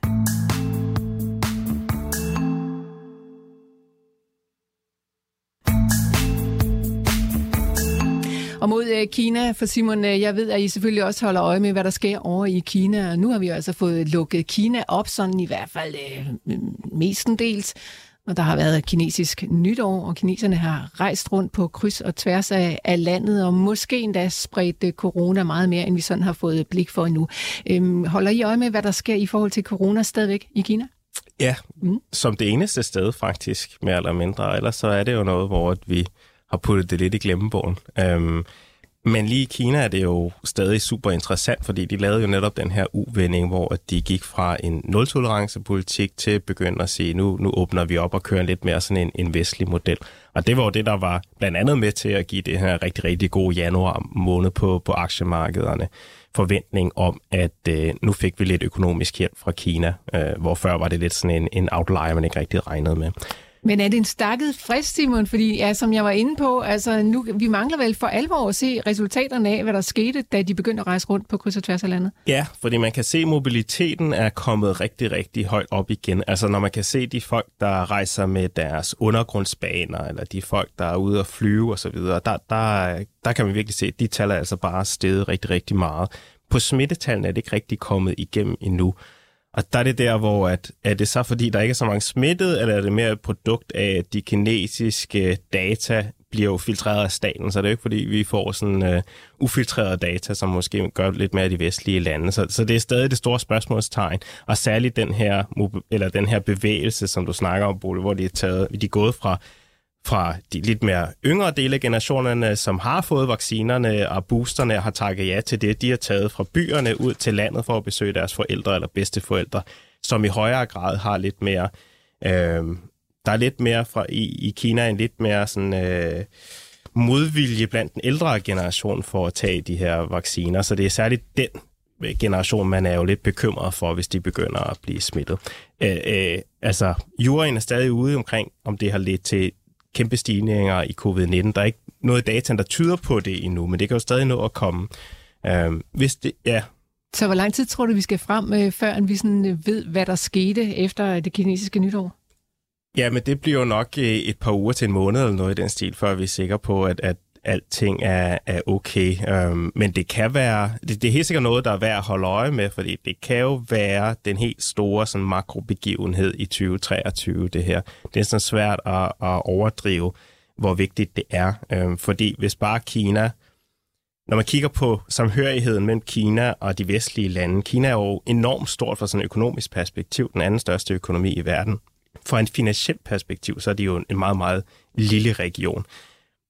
Og mod øh, Kina, for Simon, øh, jeg ved, at I selvfølgelig også holder øje med, hvad der sker over i Kina. Og nu har vi altså fået lukket Kina op, sådan i hvert fald øh, mestendels. Og der har været kinesisk nytår, og kineserne har rejst rundt på kryds og tværs af, af landet, og måske endda spredt øh, corona meget mere, end vi sådan har fået blik for endnu. Øhm, holder I øje med, hvad der sker i forhold til corona stadigvæk i Kina? Ja, mm. som det eneste sted faktisk, mere eller mindre. Ellers så er det jo noget, hvor vi har puttet det lidt i glemmebogen. Øhm, men lige i Kina er det jo stadig super interessant, fordi de lavede jo netop den her uvending, hvor de gik fra en nul-tolerance-politik til at begynde at sige, nu, nu åbner vi op og kører lidt mere sådan en, en vestlig model. Og det var jo det, der var blandt andet med til at give det her rigtig, rigtig gode januar måned på, på aktiemarkederne forventning om, at øh, nu fik vi lidt økonomisk hjælp fra Kina, øh, hvor før var det lidt sådan en, en outlier, man ikke rigtig regnede med. Men er det en stakket frist, Simon? Fordi, ja, som jeg var inde på, altså, nu, vi mangler vel for alvor at se resultaterne af, hvad der skete, da de begyndte at rejse rundt på kryds og tværs af landet. Ja, fordi man kan se, at mobiliteten er kommet rigtig, rigtig højt op igen. Altså, når man kan se de folk, der rejser med deres undergrundsbaner, eller de folk, der er ude at flyve osv., der, der, der kan man virkelig se, at de tal er altså bare steget rigtig, rigtig meget. På smittetallene er det ikke rigtig kommet igennem endnu. Og der er det der, hvor at, er det så fordi, der ikke er så mange smittet, eller er det mere et produkt af, at de kinesiske data bliver jo filtreret af staten, så det er jo ikke fordi, vi får sådan øh, uh, ufiltreret data, som måske gør lidt mere i de vestlige lande. Så, så det er stadig det store spørgsmålstegn, og særligt den her, eller den her bevægelse, som du snakker om, Bole, hvor de er, taget, de er gået fra fra de lidt mere yngre dele af generationerne, som har fået vaccinerne og boosterne har takket ja til det. De har taget fra byerne ud til landet for at besøge deres forældre eller bedsteforældre, som i højere grad har lidt mere... Øh, der er lidt mere fra i, i Kina en lidt mere sådan... Øh, modvilje blandt den ældre generation for at tage de her vacciner. Så det er særligt den øh, generation, man er jo lidt bekymret for, hvis de begynder at blive smittet. Øh, øh, altså, juryen er stadig ude omkring, om det har ledt til kæmpe stigninger i covid-19. Der er ikke noget data, der tyder på det endnu, men det kan jo stadig nå at komme. Øh, hvis det, ja. Så hvor lang tid tror du, vi skal frem, øh, før vi sådan øh, ved, hvad der skete efter det kinesiske nytår? Ja, men det bliver jo nok øh, et par uger til en måned eller noget i den stil, før vi er sikre på, at, at alting er, er okay. Øhm, men det kan være, det, det er helt sikkert noget, der er værd at holde øje med, fordi det kan jo være den helt store sådan, makrobegivenhed i 2023, det her. Det er sådan svært at, at overdrive, hvor vigtigt det er. Øhm, fordi hvis bare Kina, når man kigger på samhørigheden mellem Kina og de vestlige lande, Kina er jo enormt stort fra sådan et økonomisk perspektiv, den anden største økonomi i verden. Fra en finansiel perspektiv, så er det jo en meget, meget lille region.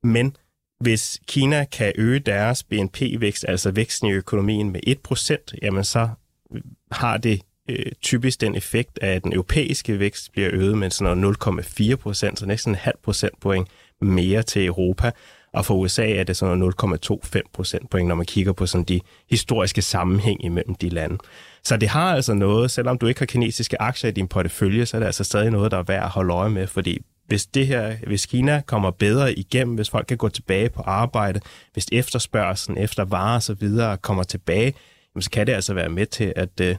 Men hvis Kina kan øge deres BNP-vækst, altså væksten i økonomien med 1%, jamen så øh, har det øh, typisk den effekt, at den europæiske vækst bliver øget med sådan noget 0,4 procent, så næsten en halv procentpoint mere til Europa. Og for USA er det sådan noget 0,25 procentpoint, når man kigger på sådan de historiske sammenhæng imellem de lande. Så det har altså noget, selvom du ikke har kinesiske aktier i din portefølje, så er det altså stadig noget, der er værd at holde øje med, fordi hvis det her, hvis Kina kommer bedre igennem, hvis folk kan gå tilbage på arbejde, hvis efterspørgselen efter varer og så videre kommer tilbage, så kan det altså være med til at øh,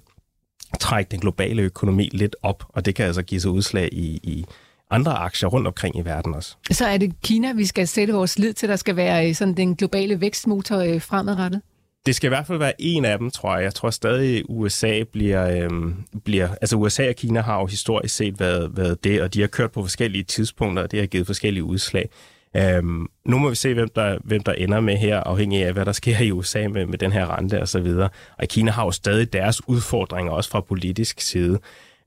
trække den globale økonomi lidt op, og det kan altså give sig udslag i, i andre aktier rundt omkring i verden også. Så er det Kina, vi skal sætte vores lid til, der skal være øh, sådan den globale vækstmotor øh, fremadrettet? Det skal i hvert fald være en af dem, tror jeg. Jeg tror stadig, USA bliver, øhm, bliver... Altså USA og Kina har jo historisk set været, været det, og de har kørt på forskellige tidspunkter, og det har givet forskellige udslag. Øhm, nu må vi se, hvem der, hvem der ender med her, afhængig af, hvad der sker i USA med, med den her rente og så videre. Og Kina har jo stadig deres udfordringer, også fra politisk side.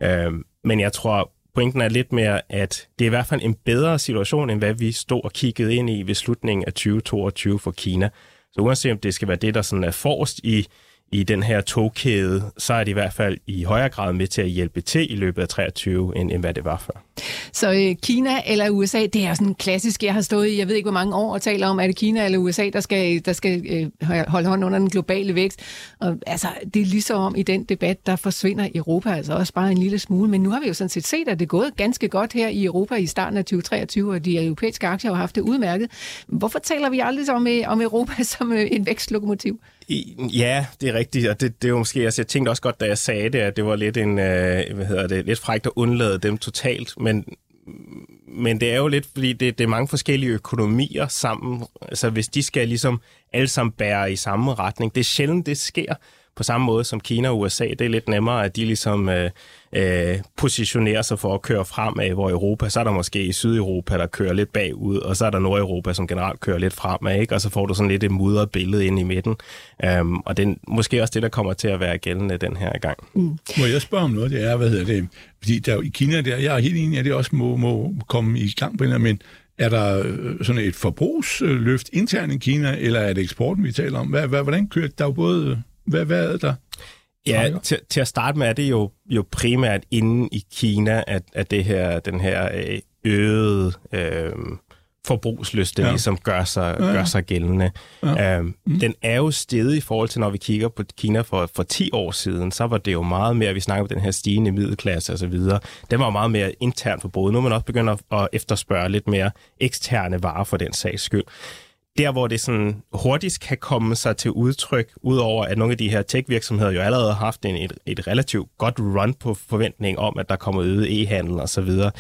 Øhm, men jeg tror, pointen er lidt mere, at det er i hvert fald en bedre situation, end hvad vi stod og kiggede ind i ved slutningen af 2022 for Kina. Så uanset om det skal være det, der sådan er forrest i, i den her togkæde, så er det i hvert fald i højere grad med til at hjælpe til i løbet af 23, end, end hvad det var før. Så øh, Kina eller USA, det er sådan klassisk. Jeg har stået i, jeg ved ikke hvor mange år, og taler om, at det Kina eller USA, der skal, der skal øh, holde hånd under den globale vækst. Og, altså, det er ligesom om i den debat, der forsvinder Europa altså også bare en lille smule. Men nu har vi jo sådan set set, at det er gået ganske godt her i Europa i starten af 2023, og de europæiske aktier har haft det udmærket. Hvorfor taler vi aldrig om, øh, om Europa som øh, en vækstlokomotiv? Ja, det er rigtigt, og det, det var måske, altså jeg tænkte også godt, da jeg sagde det, at det var lidt en, øh, hvad hedder det, lidt frækt at undlade dem totalt, men, men det er jo lidt, fordi det, det er mange forskellige økonomier sammen, altså hvis de skal ligesom alle sammen bære i samme retning, det er sjældent, det sker på samme måde som Kina og USA. Det er lidt nemmere, at de ligesom øh, øh, positionerer sig for at køre fremad, hvor Europa, så er der måske i Sydeuropa, der kører lidt bagud, og så er der Nordeuropa, som generelt kører lidt fremad, ikke? og så får du sådan lidt et mudret billede ind i midten. Um, og det er måske også det, der kommer til at være gældende den her gang. Mm. Må jeg spørge om noget? Det er, hvad hedder det? Fordi der, i Kina, der, jeg er helt enig, at det også må, må komme i gang på en men er der øh, sådan et forbrugsløft internt i Kina, eller er det eksporten, vi taler om? Hvad, hvad, hvordan kører Der er jo både... Hvad, hvad er der? Ja, til, til at starte med er det jo, jo primært inde i Kina, at, at det her, den her øh, øgede øh, forbrugslyst, ja. ligesom gør sig, ja, ja. gør sig gældende. Ja. Øhm, mm. Den er jo steget i forhold til, når vi kigger på Kina for, for 10 år siden, så var det jo meget mere, vi snakker om den her stigende middelklasse osv., den var meget mere internt forbrug. Nu er man også begyndt at efterspørge lidt mere eksterne varer for den sags skyld der, hvor det sådan hurtigst kan komme sig til udtryk, udover at nogle af de her tech-virksomheder jo allerede har haft en, et, et relativt godt run på forventning om, at der kommer øget e-handel og så videre.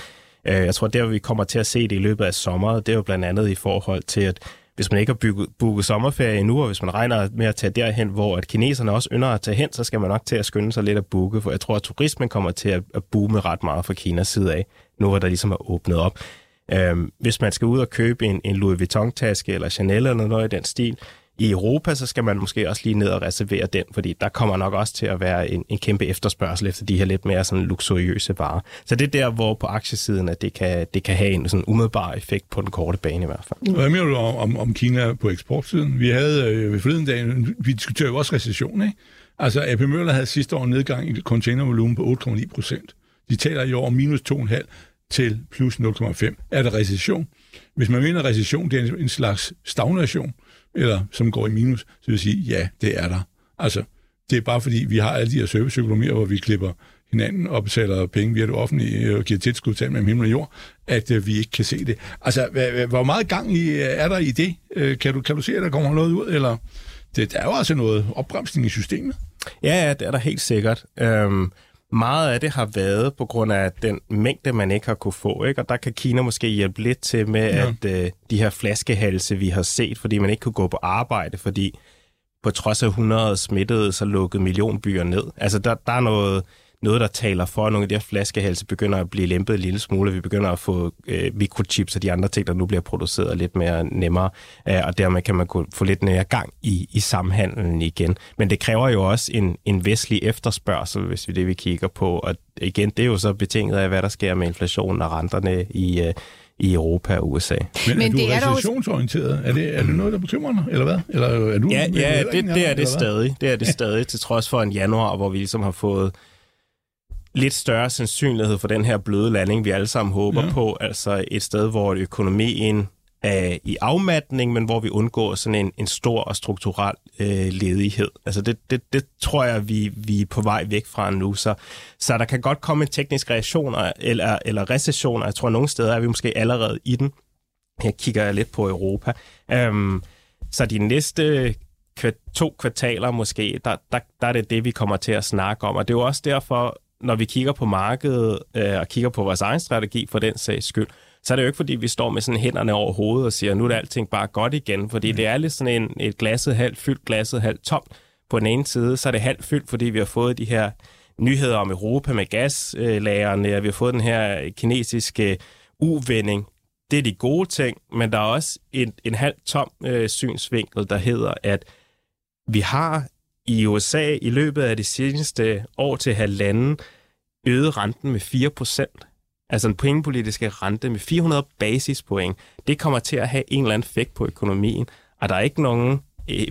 Øh, jeg tror, der vi kommer til at se det i løbet af sommeren, det er jo blandt andet i forhold til, at hvis man ikke har bygget, booket sommerferie endnu, og hvis man regner med at tage derhen, hvor at kineserne også ynder at tage hen, så skal man nok til at skynde sig lidt at booke, for jeg tror, at turismen kommer til at, at boome ret meget fra Kinas side af, nu hvor der ligesom er åbnet op. Øhm, hvis man skal ud og købe en, en Louis Vuitton-taske eller Chanel eller noget i den stil, i Europa, så skal man måske også lige ned og reservere den, fordi der kommer nok også til at være en, en kæmpe efterspørgsel efter de her lidt mere sådan luksuriøse varer. Så det er der, hvor på aktiesiden, at det kan, det kan have en sådan umiddelbar effekt på den korte bane i hvert fald. Mm. Hvad mener du om, om Kina på eksportsiden? Vi havde øh, ved forleden dag, vi diskuterede jo også recession, ikke? Altså, AP Møller havde sidste år en nedgang i containervolumen på 8,9 procent. De taler i år minus 2,5 til plus 0,5. Er det recession? Hvis man mener, at recession det er en slags stagnation, eller som går i minus, så vil jeg sige, ja, det er der. Altså, det er bare fordi, vi har alle de her serviceøkonomier, hvor vi klipper hinanden og betaler penge via det offentlige øh, og giver tilskud til med himmel og jord, at øh, vi ikke kan se det. Altså, hvor meget gang i, øh, er der i det? Øh, kan du, kan du se, at der kommer noget ud, eller det, der er jo altså noget opbremsning i systemet? Ja, ja, det er der helt sikkert. Øhm, meget af det har været på grund af den mængde, man ikke har kunne få. Ikke? Og der kan Kina måske hjælpe lidt til med, ja. at øh, de her flaskehalse, vi har set, fordi man ikke kunne gå på arbejde, fordi på trods af 100 smittede, så lukkede millionbyer ned. Altså, der, der er noget noget, der taler for, at nogle af de her flaskehalse begynder at blive lempet en lille smule, vi begynder at få øh, mikrochips og de andre ting, der nu bliver produceret lidt mere nemmere, øh, og dermed kan man få lidt mere gang i, i samhandlen igen. Men det kræver jo også en, en vestlig efterspørgsel, hvis vi det vi kigger på, og igen, det er jo så betinget af, hvad der sker med inflationen og renterne i, øh, i Europa og USA. Men, Men er du det er recessionsorienteret? Er det, er det noget, der bekymrer dig, eller hvad? Eller er du ja, ja det, det er det stadig. Det er det stadig, til trods for en januar, hvor vi ligesom har fået lidt større sandsynlighed for den her bløde landing, vi alle sammen håber ja. på. Altså et sted, hvor økonomien er i afmatning, men hvor vi undgår sådan en, en stor og strukturel øh, ledighed. Altså det, det, det tror jeg, vi, vi er på vej væk fra nu. Så, så der kan godt komme en teknisk reaktion eller, eller recession, jeg tror, at nogle steder er vi måske allerede i den. Her kigger jeg lidt på Europa. Um, så de næste to kvartaler måske, der, der, der er det det, vi kommer til at snakke om. Og det er jo også derfor, når vi kigger på markedet øh, og kigger på vores egen strategi for den sags skyld, så er det jo ikke, fordi vi står med sådan hænderne over hovedet og siger, nu er det alting bare godt igen, fordi mm. det er lidt sådan en, et glasset halvt fyldt, glasset halvt tomt. På den ene side, så er det halvt fyldt, fordi vi har fået de her nyheder om Europa med gaslagerne, og vi har fået den her kinesiske uvending. Det er de gode ting, men der er også en, en halvt tom øh, synsvinkel, der hedder, at vi har i USA i løbet af de seneste år til halvanden øget renten med 4%. Altså en pengepolitiske rente med 400 basispoint. Det kommer til at have en eller anden effekt på økonomien. Og der er ikke nogen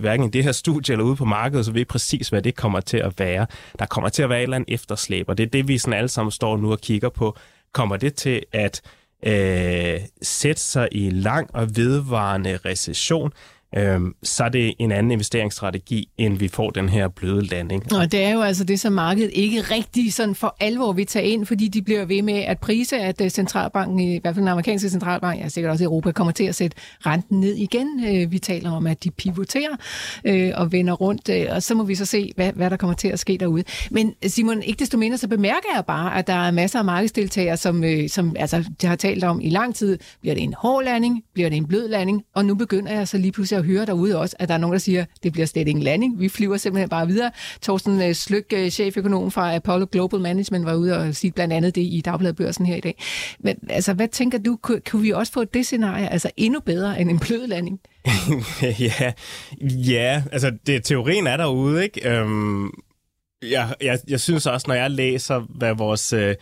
hverken i det her studie eller ude på markedet, så ved præcis, hvad det kommer til at være. Der kommer til at være et eller andet efterslæb, og det er det, vi sådan alle sammen står nu og kigger på. Kommer det til at øh, sætte sig i en lang og vedvarende recession? Øhm, så er det en anden investeringsstrategi, end vi får den her bløde landing. Og det er jo altså det, som markedet ikke rigtig sådan for alvor vil tage ind, fordi de bliver ved med at prise, at øh, centralbanken, i hvert fald den amerikanske centralbank, ja sikkert også Europa, kommer til at sætte renten ned igen. Øh, vi taler om, at de pivoterer øh, og vender rundt, øh, og så må vi så se, hvad, hvad der kommer til at ske derude. Men Simon, ikke desto mindre, så bemærker jeg bare, at der er masser af markedsdeltagere, som, som altså, de har talt om i lang tid. Bliver det en hård landing? Bliver det en blød landing? Og nu begynder jeg så lige pludselig at høre derude også, at der er nogen, der siger, det bliver slet ingen landing. Vi flyver simpelthen bare videre. Thorsten øh, Slyk, øh, cheføkonom fra Apollo Global Management, var ude og sige blandt andet det i Dagbladbørsen her i dag. Men, altså, hvad tænker du, kunne vi også få det scenarie, altså endnu bedre end en blød landing? ja, ja, altså det, teorien er derude, ikke? Øhm, jeg, jeg, jeg synes også, når jeg læser, hvad vores øh,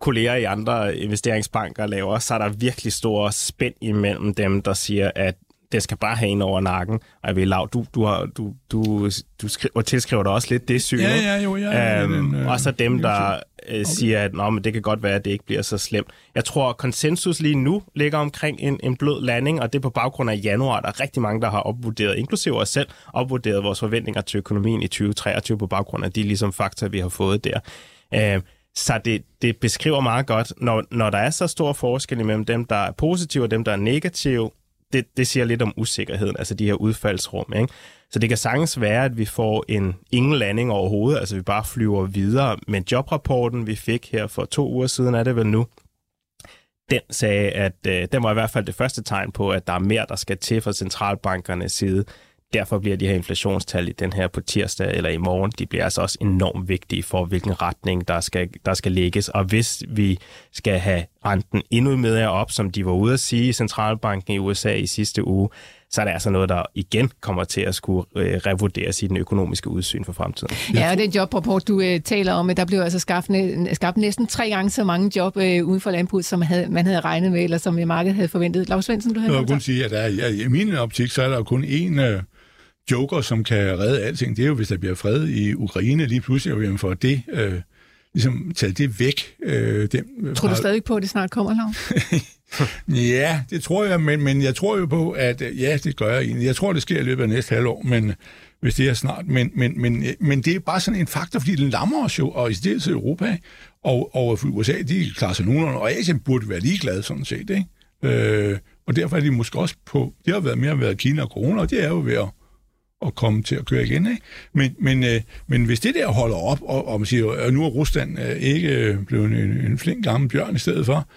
kolleger i andre investeringsbanker laver, så er der virkelig stor spænd imellem dem, der siger, at det skal bare have en over nakken. Og jeg vil lav, du, du, har, du, du, du skriver, tilskriver dig også lidt det syn. Ja, ja, jo, ja. Øhm, øh, og så dem, der øh, siger, at Nå, men det kan godt være, at det ikke bliver så slemt. Jeg tror, konsensus lige nu ligger omkring en, en blød landing, og det er på baggrund af januar. Der er rigtig mange, der har opvurderet, inklusive os selv, opvurderet vores forventninger til økonomien i 2023 på baggrund af de ligesom, fakta, vi har fået der. Øh, så det, det beskriver meget godt, når, når der er så stor forskel imellem dem, der er positive og dem, der er negative, det, det siger lidt om usikkerheden, altså de her udfaldsrum. Ikke? Så det kan sagtens være, at vi får en ingen landing overhovedet, altså vi bare flyver videre. Men jobrapporten, vi fik her for to uger siden, er det vel nu, den sagde, at øh, den var i hvert fald det første tegn på, at der er mere, der skal til fra centralbankernes side derfor bliver de her inflationstal i den her på tirsdag eller i morgen, de bliver altså også enormt vigtige for, hvilken retning der skal, der skal lægges. Og hvis vi skal have renten endnu mere op, som de var ude at sige i Centralbanken i USA i sidste uge, så er det altså noget, der igen kommer til at skulle øh, revurderes i den økonomiske udsyn for fremtiden. Ja, og den jobrapport, du øh, taler om, der blev altså skabt, skabt næsten tre gange så mange job øh, uden for landbruget, som man havde, man havde regnet med, eller som markedet havde forventet. Lars Svendsen, du havde Jeg vil kun sige, at der, ja, i min optik, så er der jo kun én øh, joker, som kan redde alting, det er jo, hvis der bliver fred i Ukraine lige pludselig, og vi får det, øh, ligesom taget det væk. Øh, det, tror du stadig på, at det snart kommer, Lav? ja, det tror jeg, men, men jeg tror jo på, at øh, ja, det gør jeg egentlig. Jeg tror, det sker i løbet af næste halvår, men hvis det er snart. Men, men, men, men det er bare sådan en faktor, fordi den lammer os jo, og i stedet til Europa, og, og USA, de klarer sig nogenlunde, og Asien burde være ligeglade sådan set, ikke? Øh, og derfor er de måske også på, det har været mere været Kina og corona, og det er jo ved at at komme til at køre igen. Ikke? Men, men, øh, men hvis det der holder op, og, og man siger, at nu er Rusland øh, ikke øh, blevet en, en flink gammel bjørn i stedet for,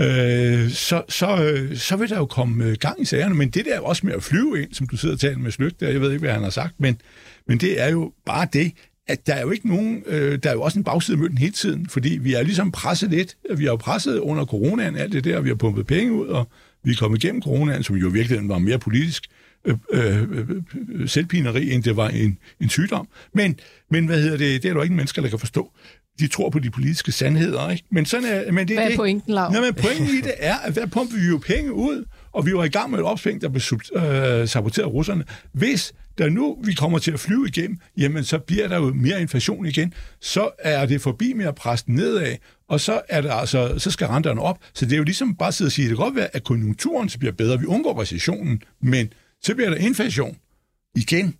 øh, så, så, øh, så vil der jo komme øh, gang i sagerne. Men det der er også med at flyve ind, som du sidder og taler med Slyk der, jeg ved ikke, hvad han har sagt, men, men det er jo bare det, at der er jo ikke nogen, øh, der er jo også en bagside af mønten hele tiden, fordi vi er ligesom presset lidt. Vi har jo presset under coronaen, alt det der, og vi har pumpet penge ud, og vi er kommet igennem coronaen, som jo i virkeligheden var mere politisk øh, øh, øh, selvpineri, end det var en, en sygdom. Men, men hvad hedder det, det er der jo ikke mennesker, der kan forstå. De tror på de politiske sandheder, ikke? Men sådan er, men det, hvad er det, pointen, Lav? Nej, men pointen i det er, at der pumper vi jo penge ud, og vi var i gang med et opsving, der blev øh, saboteret af russerne. Hvis der nu vi kommer til at flyve igennem, jamen så bliver der jo mere inflation igen. Så er det forbi med at presse nedad, og så, er det altså, så skal renterne op. Så det er jo ligesom bare at sidde og sige, at det kan godt være, at konjunkturen bliver bedre. Vi undgår recessionen, men så bliver der inflation igen.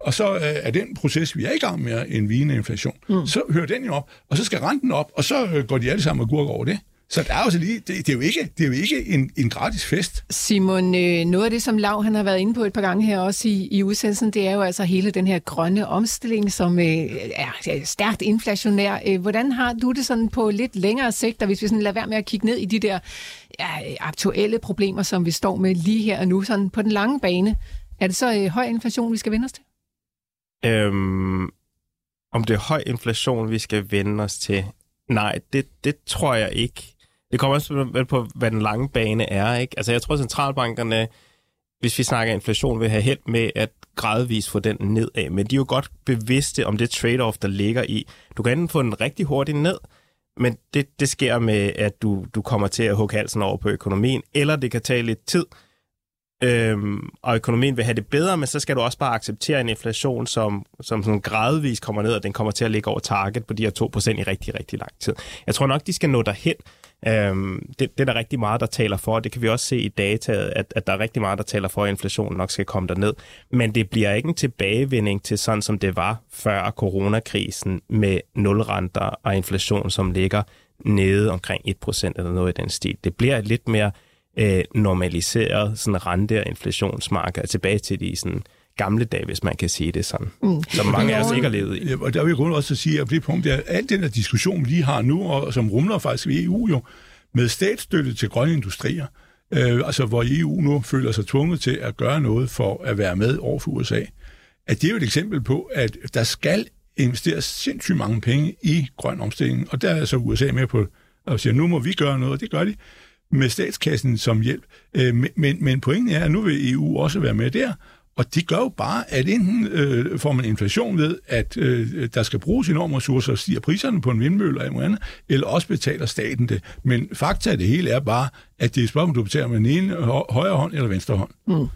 Og så øh, er den proces, vi er i gang med, en vigende inflation. Mm. Så hører den jo op, og så skal renten op, og så øh, går de alle sammen og gurker over det. Så der er også lige, det, det, er jo ikke, det er jo ikke en, en gratis fest. Simon, øh, noget af det, som Lav han har været inde på et par gange her også i, i udsendelsen, det er jo altså hele den her grønne omstilling, som øh, er stærkt inflationær. Øh, hvordan har du det sådan på lidt længere sigt, og hvis vi sådan lader være med at kigge ned i de der ja, aktuelle problemer, som vi står med lige her og nu, sådan på den lange bane, er det så øh, høj inflation, vi skal vende os til? Øhm, om det er høj inflation, vi skal vende os til? Nej, det, det tror jeg ikke. Det kommer også på, hvad den lange bane er. Ikke? Altså, jeg tror, at centralbankerne, hvis vi snakker inflation, vil have held med at gradvist få den nedad. Men de er jo godt bevidste om det trade-off, der ligger i. Du kan enten få den rigtig hurtigt ned, men det, det sker med, at du, du kommer til at hugge halsen over på økonomien, eller det kan tage lidt tid, øhm, og økonomien vil have det bedre, men så skal du også bare acceptere en inflation, som, som sådan gradvist kommer ned, og den kommer til at ligge over target på de her 2% i rigtig, rigtig lang tid. Jeg tror nok, de skal nå derhen. Øhm, det, det er der rigtig meget, der taler for, og det kan vi også se i dataet, at, at der er rigtig meget, der taler for, at inflationen nok skal komme derned. Men det bliver ikke en tilbagevending til sådan, som det var før coronakrisen med nulrenter og inflation, som ligger nede omkring 1% eller noget i den stil. Det bliver et lidt mere øh, normaliseret sådan rente- og inflationsmarked tilbage til de sådan, gamle dage, hvis man kan sige det sådan, mm. som mange af os ikke har levet i. Ja, og der vil jeg kun også sige, at det punkt er, alt den her diskussion, vi lige har nu, og som rumler faktisk i EU jo, med statsstøtte til grønne industrier, øh, altså hvor EU nu føler sig tvunget til at gøre noget for at være med over for USA, at det er jo et eksempel på, at der skal investeres sindssygt mange penge i grøn omstilling, og der er så USA med på at sige, nu må vi gøre noget, og det gør de med statskassen som hjælp. Øh, men, men pointen er, at nu vil EU også være med der, og det gør jo bare, at enten øh, får man inflation ved, at øh, der skal bruges enorme ressourcer, og stiger priserne på en vindmølle eller andet, eller også betaler staten det. Men fakta af det hele er bare, at det er et spørgsmål, du betaler med den ene højre hånd eller venstre hånd. Mm.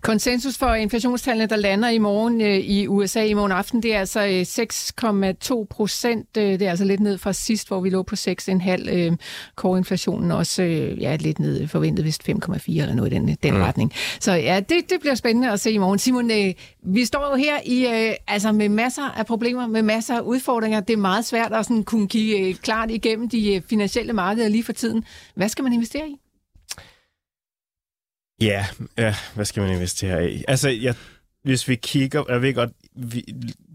Konsensus for inflationstallene, der lander i morgen øh, i USA i morgen aften, det er altså 6,2 øh, procent. Øh, det er altså lidt ned fra sidst, hvor vi lå på 6,5. Øh, Core-inflationen også øh, ja, lidt ned, forventet vist 5,4 eller noget i den, den mm. retning. Så ja, det, det bliver spændende at se i morgen. Simon, øh, vi står jo her i, øh, altså med masser af problemer, med masser af udfordringer. Det er meget svært at sådan kunne kigge klart igennem de finansielle markeder lige for tiden. Hvad skal man investere i? Ja, ja, hvad skal man investere i? Altså, jeg, hvis vi kigger, jeg ved godt, vi,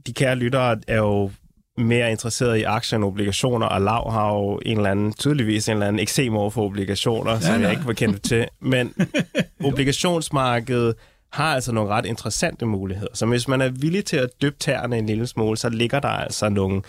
de kære lyttere er jo mere interesseret i aktier end obligationer, og Lav har jo en eller anden, tydeligvis en eller anden eksem over for obligationer, ja, som jeg ikke var kendt til. Men obligationsmarkedet har altså nogle ret interessante muligheder. Så hvis man er villig til at dyppe tæerne en lille smule, så ligger der altså nogle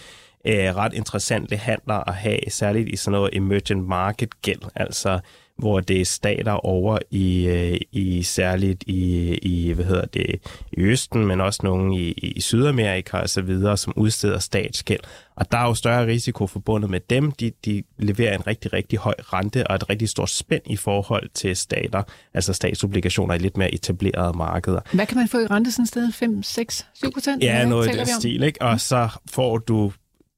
øh, ret interessante handler at have, særligt i sådan noget emergent market gæld, altså hvor det er stater over i, øh, i særligt i, i, hvad hedder det, i Østen, men også nogle i, i Sydamerika og så videre, som udsteder statsgæld. Og der er jo større risiko forbundet med dem. De, de leverer en rigtig, rigtig høj rente og et rigtig stort spænd i forhold til stater, altså statsobligationer i lidt mere etablerede markeder. Hvad kan man få i rente sådan et sted? 5, 6, 7 procent? Ja, noget i den stil, ikke? Og så får du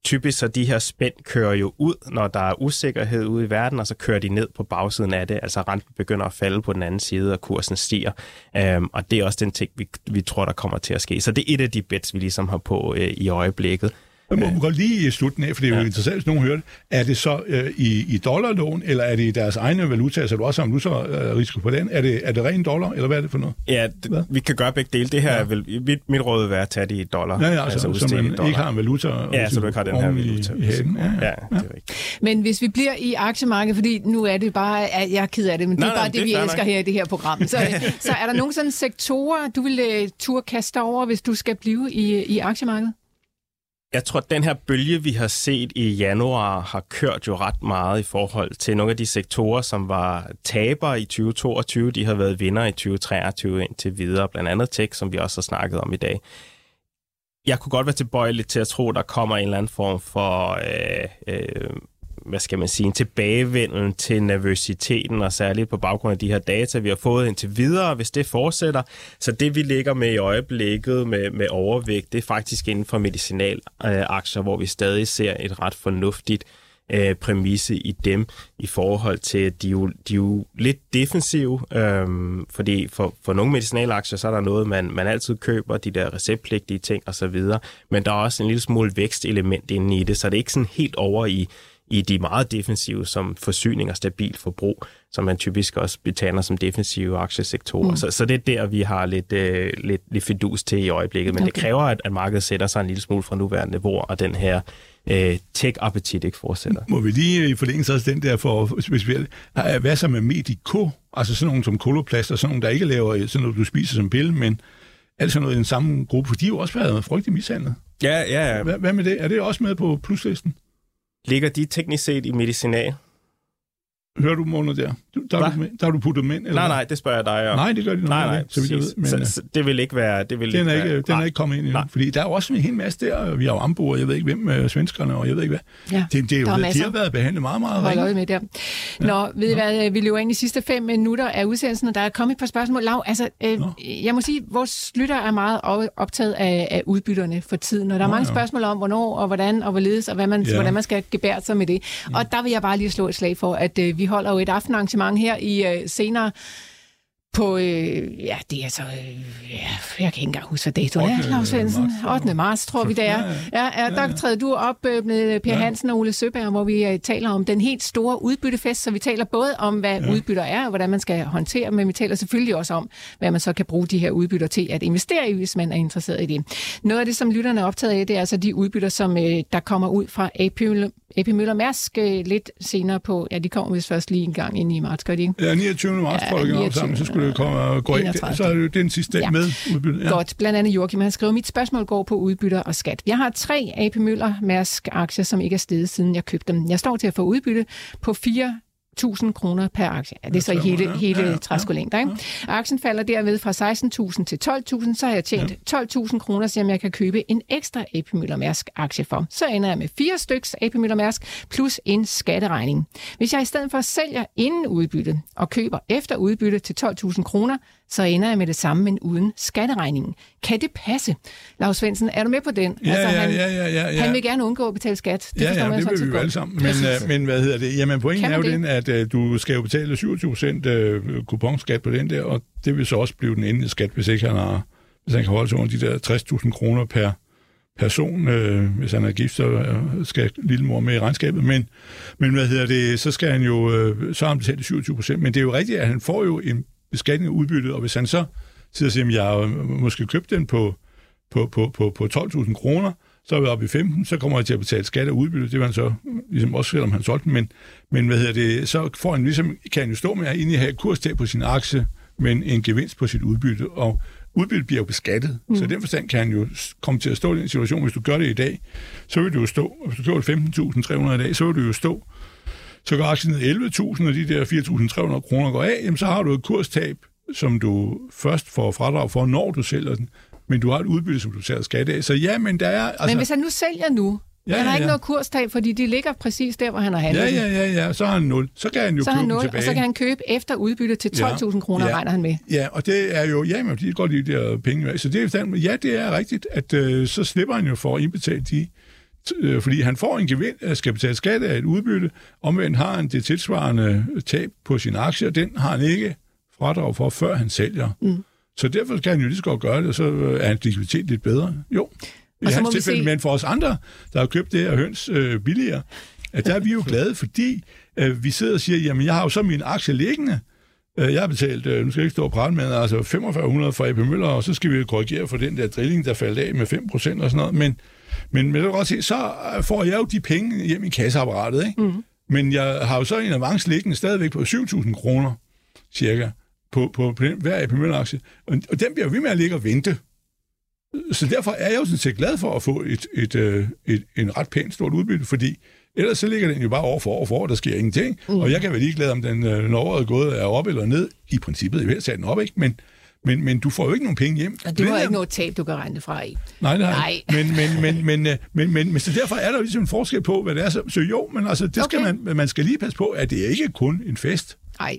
typisk så de her spænd kører jo ud, når der er usikkerhed ude i verden, og så kører de ned på bagsiden af det. Altså renten begynder at falde på den anden side, og kursen stiger. Øhm, og det er også den ting, vi, vi tror, der kommer til at ske. Så det er et af de bets, vi ligesom har på øh, i øjeblikket. Jeg må godt lige slutte af, for det er jo ja. interessant, hvis nogen hører det. Er det så øh, i, i dollarlån, eller er det i deres egne valuta, så du også har valutarisiko på den? Er det, er det ren dollar, eller hvad er det for noget? Ja, det, vi kan gøre begge dele. Det her ja. vil, mit, mit råd vil være at tage det i dollar. Ja, ja altså, altså så man dollar. ikke har en valuta. Ja, så du ikke har den her valuta. I, i ja, ja, ja, det er rigtigt. Men hvis vi bliver i aktiemarkedet, fordi nu er det bare, jeg er ked af det, men nej, det er bare nej, det, det, vi elsker nok. her i det her program. Så, så er der nogle sådan sektorer, du vil uh, turde kaste over, hvis du skal blive i, i aktiemarkedet? Jeg tror, at den her bølge, vi har set i januar, har kørt jo ret meget i forhold til nogle af de sektorer, som var tabere i 2022. De har været vinder i 2023 indtil videre, blandt andet tech, som vi også har snakket om i dag. Jeg kunne godt være tilbøjelig til at tro, at der kommer en eller anden form for øh, øh, hvad skal man sige, en tilbagevenden til nervøsiteten, og særligt på baggrund af de her data, vi har fået indtil videre, hvis det fortsætter. Så det, vi ligger med i øjeblikket med, med overvægt, det er faktisk inden for medicinalaktier, øh, hvor vi stadig ser et ret fornuftigt øh, præmisse i dem i forhold til, at de jo, de er jo lidt defensive, øh, fordi for, for nogle medicinalaktier, så er der noget, man, man altid køber, de der receptpligtige ting osv., men der er også en lille smule vækstelement inde i det, så det er ikke sådan helt over i, i de meget defensive, som forsyning og stabil forbrug, som man typisk også betaler som defensive aktiesektorer. Mm. Så, så det er der, vi har lidt, øh, lidt, lidt fidus til i øjeblikket. Men okay. det kræver, at, at markedet sætter sig en lille smule fra nuværende niveau, og den her øh, tech-appetit ikke fortsætter. Må vi lige i forlængelse også den der for, vi, hvad så med Medico, altså sådan nogle som Koloplast, og sådan nogle, der ikke laver sådan noget, du spiser som pille, men alt sådan noget i den samme gruppe, for de har jo også været frygtelig mishandlet. Ja, ja, ja. Hvad, hvad med det? Er det også med på pluslisten? Ligger de teknisk set i medicinal? Hører du måneder der? Du, der, er du, der har du puttet dem ind? Eller nej, nej, det spørger jeg dig om. Nej, det gør de nok nej, nej, så vidt jeg ved. Men, så, så, det vil ikke være... Det vil den, ikke er ikke, være, den er ikke kommet ind endnu. Fordi der er jo også en hel masse der. Vi har jo Ambo, og jeg ved ikke hvem, øh, svenskerne, og jeg ved ikke hvad. Ja, det, det er jo, de har været behandlet meget, meget Hold øje med der. Nå, ved I hvad, vi løber ind i sidste fem minutter af udsendelsen, og der er kommet et par spørgsmål. Lav, altså, øh, jeg må sige, vores lytter er meget optaget af, af udbytterne for tiden, og der er Nå, mange ja. spørgsmål om, hvornår og hvordan og hvorledes, og hvad man, Ja. hvordan man skal gebære sig med det. Og der vil jeg bare lige slå et slag for, at øh, vi holder jo et aftenarrangement her i øh, senere på, øh, ja, det er altså, øh, ja, jeg kan ikke engang huske, hvad datoen er, 8. Claus Svendsen. marts, 8. marts, tror vi, det er. Ja, ja, der træder du op øh, med Per Ja. Hansen og Ole Søberg, hvor vi øh, taler om den helt store udbyttefest, så vi taler både om, hvad ja. udbytter er, og hvordan man skal håndtere, men vi taler selvfølgelig også om, hvad man så kan bruge de her udbytter til at investere i, hvis man er interesseret i det. Noget af det, som lytterne er optaget af, det er altså de udbytter, som øh, der kommer ud fra AP Møller, Mærsk øh, lidt senere på, ja, de kommer vist først lige en gang ind i marts, gør de ikke? Ja, 29. marts, Ja, tror jeg, det 29. sammen, så skulle det komme gå ind. 31. Så er det jo den sidste dag Ja. med udbyttet. Ja. Godt. Blandt andet Joachim, han skriver, mit spørgsmål går på udbytter og skat. Jeg har tre AP Møller Mærsk aktier, som ikke er steget, siden jeg købte dem. Jeg står til at få udbytte på 4 1000 kroner per aktie. Ja, det er så i hele, Ja, hele ja, ja. træskolængder. Ikke? Aktien falder derved fra 16.000 til 12.000, så har jeg tjent 12.000 kroner, som jeg kan købe en ekstra AP Møller Mærsk aktie for. Så ender jeg med fire styks AP Møller Mærsk plus en skatteregning. Hvis jeg i stedet for sælger inden udbytte og køber efter udbytte til 12.000 kroner, så ender jeg med det samme, men uden skatteregningen. Kan det passe? Lars Svendsen, er du med på den? Ja, ja, han, ja, ja, ja, ja. han vil gerne undgå at betale skat. Det ja, ja, man det vil vi jo alle sammen. Men, øh, men hvad hedder det? Jamen, pointen Kan er jo man den, at øh, du skal jo betale 27 procent øh, kuponskat på den der, og det vil så også blive den endelige skat, hvis ikke han har, hvis han kan holde sig under de der 60.000 kroner per person, øh, hvis han er gift, så skal lillemor med i regnskabet. Men, men hvad hedder det, så skal han jo, øh, så har han betalt de 27 procent. Men det er jo rigtigt, at han får jo en beskatning af udbyttet, og hvis han så sidder og siger, at jeg måske købt den på, på, på, på, på 12.000 kroner, så er vi oppe i 15, så kommer jeg til at betale skat af udbytte. Det var han så ligesom også, selvom han solgte den. Men, men hvad hedder det, så får han ligesom, kan han jo stå med at egentlig have kurstab på sin aktie, men en gevinst på sit udbytte. Og udbyttet bliver jo beskattet. Mm. Så i den forstand kan han jo komme til at stå i den situation. Hvis du gør det i dag, så vil du jo stå, hvis du køber 15.300 i dag, så vil du jo stå, så går aktien ned 11.000, og de der 4.300 kroner går af, jamen så har du et kurstab, som du først får fradrag for, når du sælger den. Men du har et udbytte, som du tager skat af. Så ja, men der er... Altså, Men hvis han nu sælger nu, Ja, ja, han har ja, ikke ja. noget kurstab, fordi de ligger præcis der, hvor han har handlet Ja, ja, ja, ja, så har han 0. Så kan han jo Så han købe den 0, tilbage. og så kan han købe efter udbytte til 12.000 kroner, Ja. regner han med. Ja, og det er jo, ja, men de går lige der penge. Så det er, ja, det er rigtigt, at øh, så slipper han jo for at indbetale de, fordi han får en gevind, øh, skal betale skat af et udbytte, omvendt har han det tilsvarende tab på sin aktie, og den har han ikke fradrag for, før han sælger. Mm. Så derfor kan han jo lige så godt gøre det, så øh, er hans likviditet lidt bedre. Jo, i hans tilfælde, se- men for os andre, der har købt det her høns øh, billigere, at der er vi jo glade, fordi øh, vi sidder og siger, jamen jeg har jo så min aktie liggende, Øh, Jeg har betalt, øh, nu skal jeg ikke stå og prale med, altså 4500 for AP Møller, og så skal vi korrigere for den der drilling, der faldt af med 5% og sådan noget. Men, men, men godt se, så øh, får jeg jo de penge hjem i kasseapparatet, ikke? Mm. Men jeg har jo så en avance liggende stadigvæk på 7.000 kroner, cirka, på, på, på den, hver AP Møller-aktie. Og, og den bliver jo ved med at ligge og vente. Så derfor er jeg jo sådan set glad for at få et, et, øh, et, en ret pænt stort udbytte, fordi ellers så ligger den jo bare år for år for år, der sker ingenting. Mm. Og jeg kan være ligeglad, om den, øh, når året er gået, er op eller ned. I princippet, vil tage den op, ikke? Men, men, men du får jo ikke nogen penge hjem. Og du har ikke noget tab, du kan regne fra i. Nej, Nej. ikke. Men, men, men, men, øh, men, men, men, så derfor er der jo ligesom en forskel på, hvad det er. Så, så jo, men altså, det skal Okay. man, man skal lige passe på, at det er ikke kun en fest. Nej,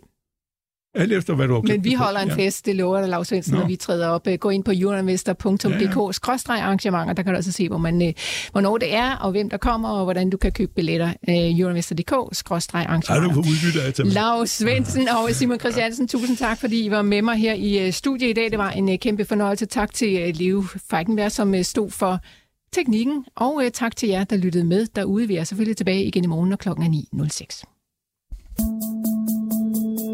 Alt efter, hvad du har men vi holder en Ja. fest, det lover dig, Lars Svendsen, Nå. når vi træder op. Øh, Gå ind på euroinvestor.dk, skråstreg arrangementer, der kan du altså se, hvor man, øh, hvornår det er, og hvem der kommer, og hvordan du kan købe billetter. Øh, Euroinvestor.dk, skråstreg Ej, du arrangementer. får udbytte af det. Lars Svendsen og Simon Christiansen, tusind tak, fordi I var med mig her i øh, studiet i dag. Det var en øh, kæmpe fornøjelse. Tak til øh, Leo Feigenberg, som øh, stod for teknikken, og øh, tak til jer, der lyttede med derude. Vi er selvfølgelig tilbage igen i morgen, når klokken er 9.06.